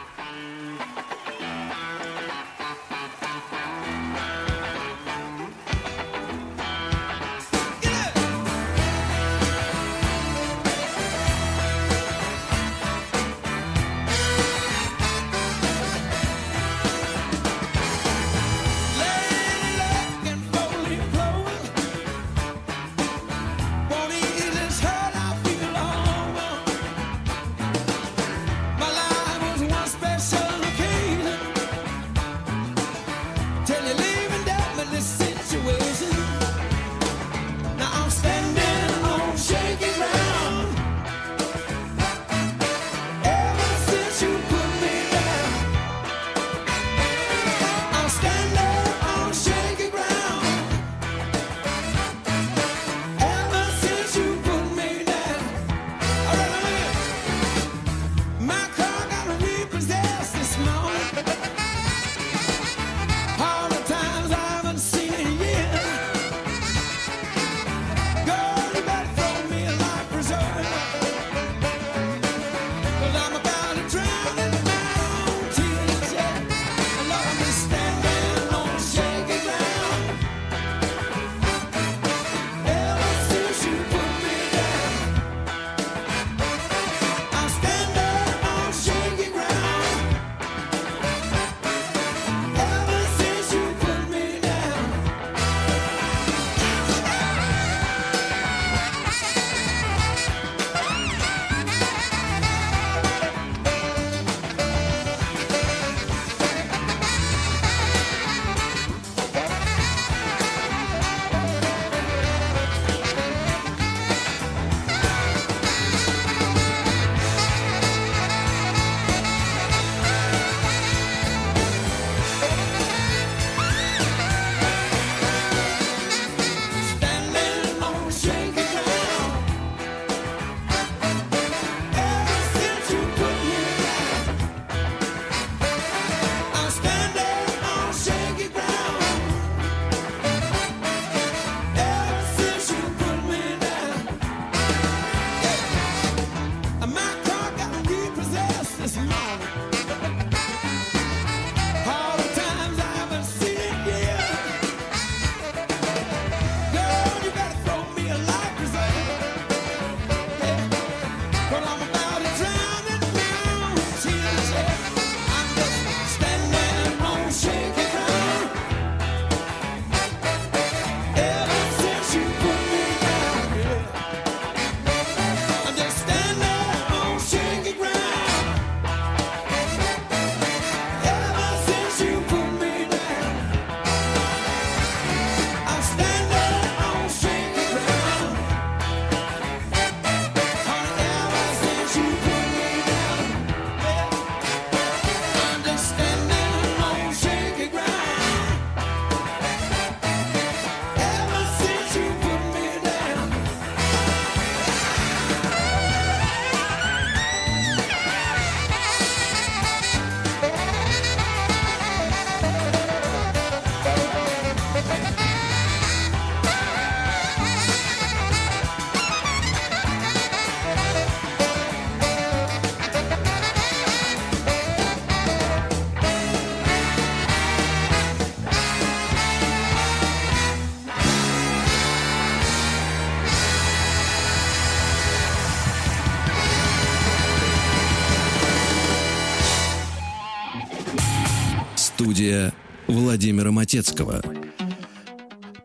Владимира Матецкого.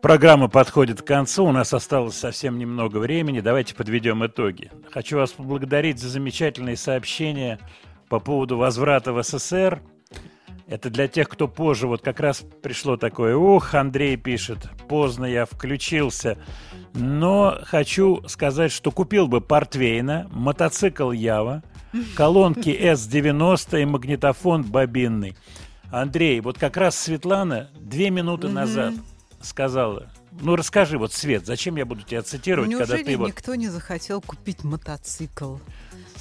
Программа подходит к концу, у нас осталось совсем немного времени. Давайте подведем итоги. Хочу вас поблагодарить за замечательные сообщения по поводу возврата в СССР. Это для тех, кто позже, вот как раз пришло такое, ух, Андрей пишет, поздно я включился. Но хочу сказать, что купил бы Портвейна, мотоцикл Ява, колонки S90 и магнитофон бобинный. Андрей, вот как раз Светлана две минуты назад сказала, ну расскажи, вот, Свет, зачем я буду тебя цитировать, Ну, когда неужели ты вот никто не захотел купить мотоцикл?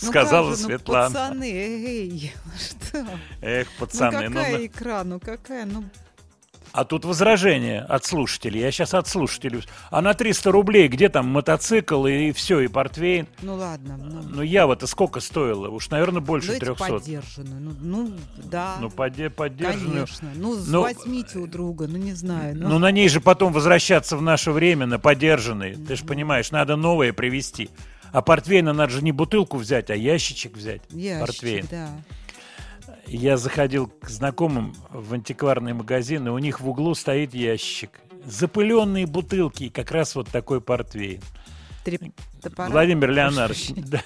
Ну, Сказала же, ну, Светлана. пацаны, эй, что? Эх, пацаны, ну ну, какая на- икра, ну какая, ну... А тут возражение от слушателей. Я сейчас от слушателей. А на 300 рублей где там мотоцикл и, все, и портвейн? Ну ладно, ну, Ну, Ява-то сколько стоило? Уж, наверное, больше ну, эти 300. поддержанную, ну, ну, да, Ну, подде- поддержанную. конечно. Ну, Ну, возьмите у друга, ну, не знаю. Ну, Ну, на ней же потом возвращаться в наше время, на подержанные. Ты же понимаешь, надо новое привезти. А портвейна надо же не бутылку взять, а ящичек взять. ящик, портвейн. да. Я заходил к знакомым в антикварный магазин, и у них в углу стоит ящик. Запыленные бутылки, как раз вот такой портвейн. Три. Владимир Леонардович, да.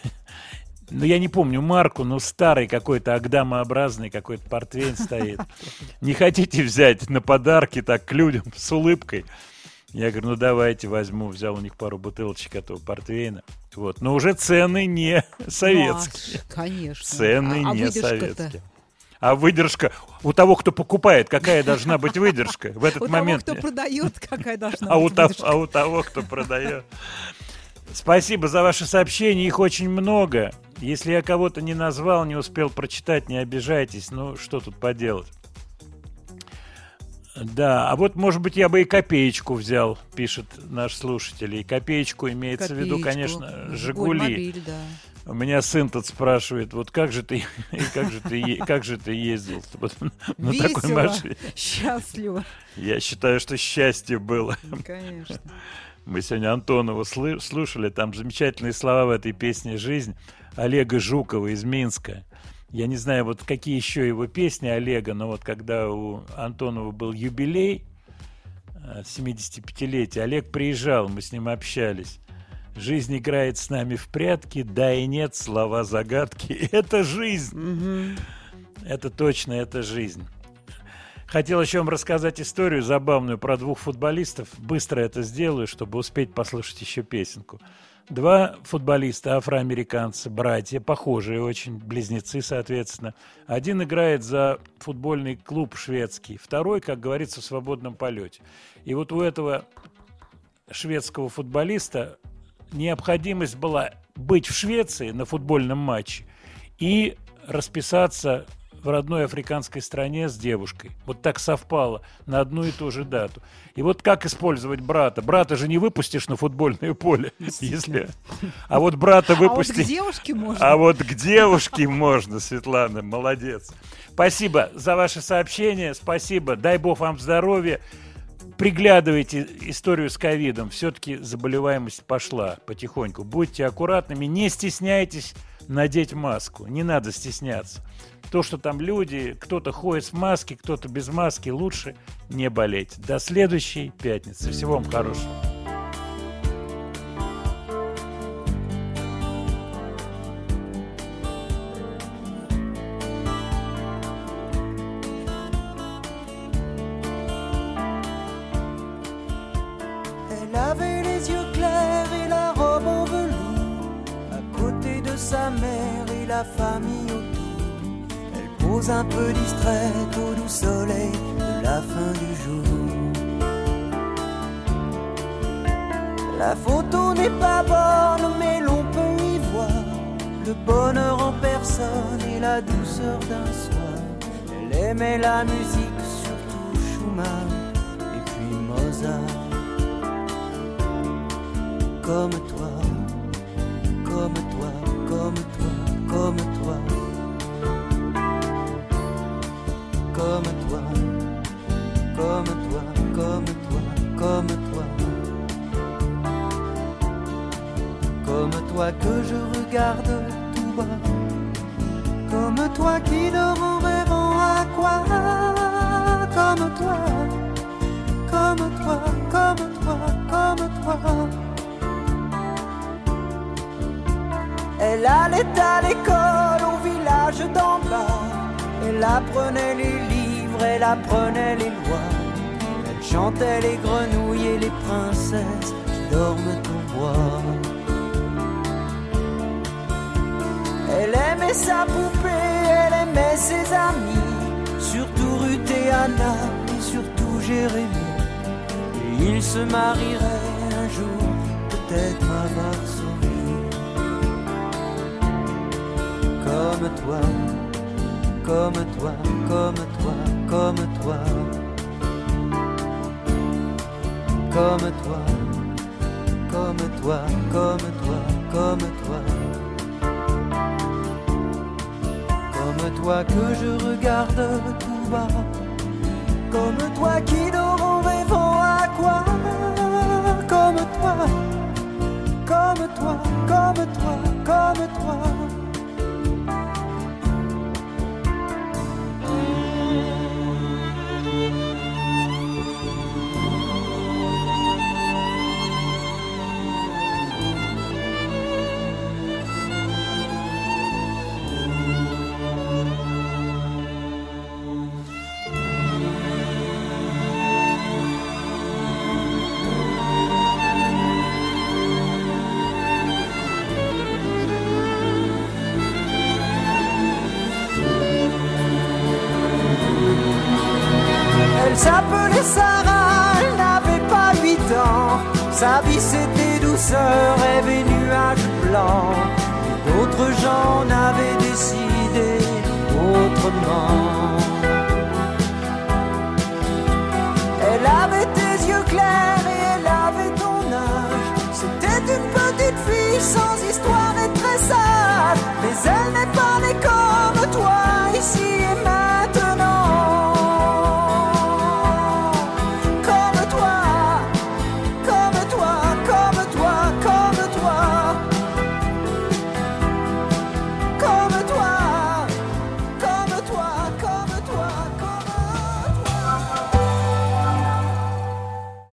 ну я не помню марку, но старый какой-то агдамообразный какой-то портвейн стоит. Не хотите взять на подарки так к людям с улыбкой? Я говорю, ну давайте возьму, взял у них пару бутылочек этого портвейна. Вот, но уже цены не советские. А, конечно. Цены А- а не выдержка-то? советские. А выдержка у того, кто покупает, какая должна быть выдержка в этот У момент? того, кто продает, какая должна а, у быть выдержка. а у того, кто продает. Спасибо за ваши сообщения, их очень много. Если я кого-то не назвал, не успел прочитать, не обижайтесь. Ну, что тут поделать? Да, а вот, может быть, я бы и копеечку взял, пишет наш слушатель. И копеечку имеется в виду, Копеечку. конечно, «Жигули». Гольмобиль, да. У меня сын тут спрашивает, вот как же ты, как же ты, как же ты ездил вот на такой Весело, машине? счастливо. Я считаю, что счастье было. Конечно. Мы сегодня Антонова слушали, там замечательные слова в этой песне «Жизнь» Олега Жукова из Минска. Я не знаю, вот какие еще его песни Олега, но вот когда у Антонова был юбилей, э, 75-летие, Олег приезжал, мы с ним общались. Жизнь играет с нами в прятки, да и нет, слова загадки. Это жизнь. Это точно, это жизнь. Хотел еще вам рассказать историю забавную про двух футболистов. Быстро это сделаю, чтобы успеть послушать еще песенку. Два футболиста, афроамериканцы, братья, похожие очень, близнецы, соответственно. Один играет за футбольный клуб шведский, второй, как говорится, в свободном полете. И вот у этого шведского футболиста необходимость была быть в Швеции на футбольном матче и расписаться в родной африканской стране с девушкой. Вот так совпало на одну и ту же дату. И вот как использовать брата? Брата же не выпустишь на футбольное поле, если... А вот брата А вот к девушке можно. А вот к девушке можно, Светлана, молодец. Спасибо за ваше сообщение, спасибо. Дай бог вам здоровья. Приглядывайте историю с ковидом. Все-таки заболеваемость пошла потихоньку. Будьте аккуратными, не стесняйтесь надеть маску. Не надо стесняться. То, что там люди, кто-то ходит с маски, кто-то без маски, лучше не болеть. До следующей пятницы. Всего вам хорошего. Peu distraite au doux soleil de la fin du jour. La photo n'est pas bonne, mais l'on peut y voir le bonheur en personne et la douceur d'un soir. Elle aimait la musique, surtout Schumann et puis Mozart toi que je regarde tout bas, comme toi qui dors en à quoi, comme toi, comme toi, comme toi, comme toi. Elle allait à l'école au village d'en bas, elle apprenait les livres, elle apprenait les lois, elle chantait les grenouilles et les princesses qui dorment au bois. Elle aimait sa poupée, elle aimait ses amis, surtout Ruth et Anna et surtout Jérémie. Et ils se marieraient un jour, peut-être à Varsovie. Comme toi, comme toi, comme toi, comme toi. Comme toi, comme toi, comme toi, comme toi. Toi que je regarde tout bas. Comme toi qui dort en rêvant à quoi Comme toi, comme toi, comme toi, comme toi.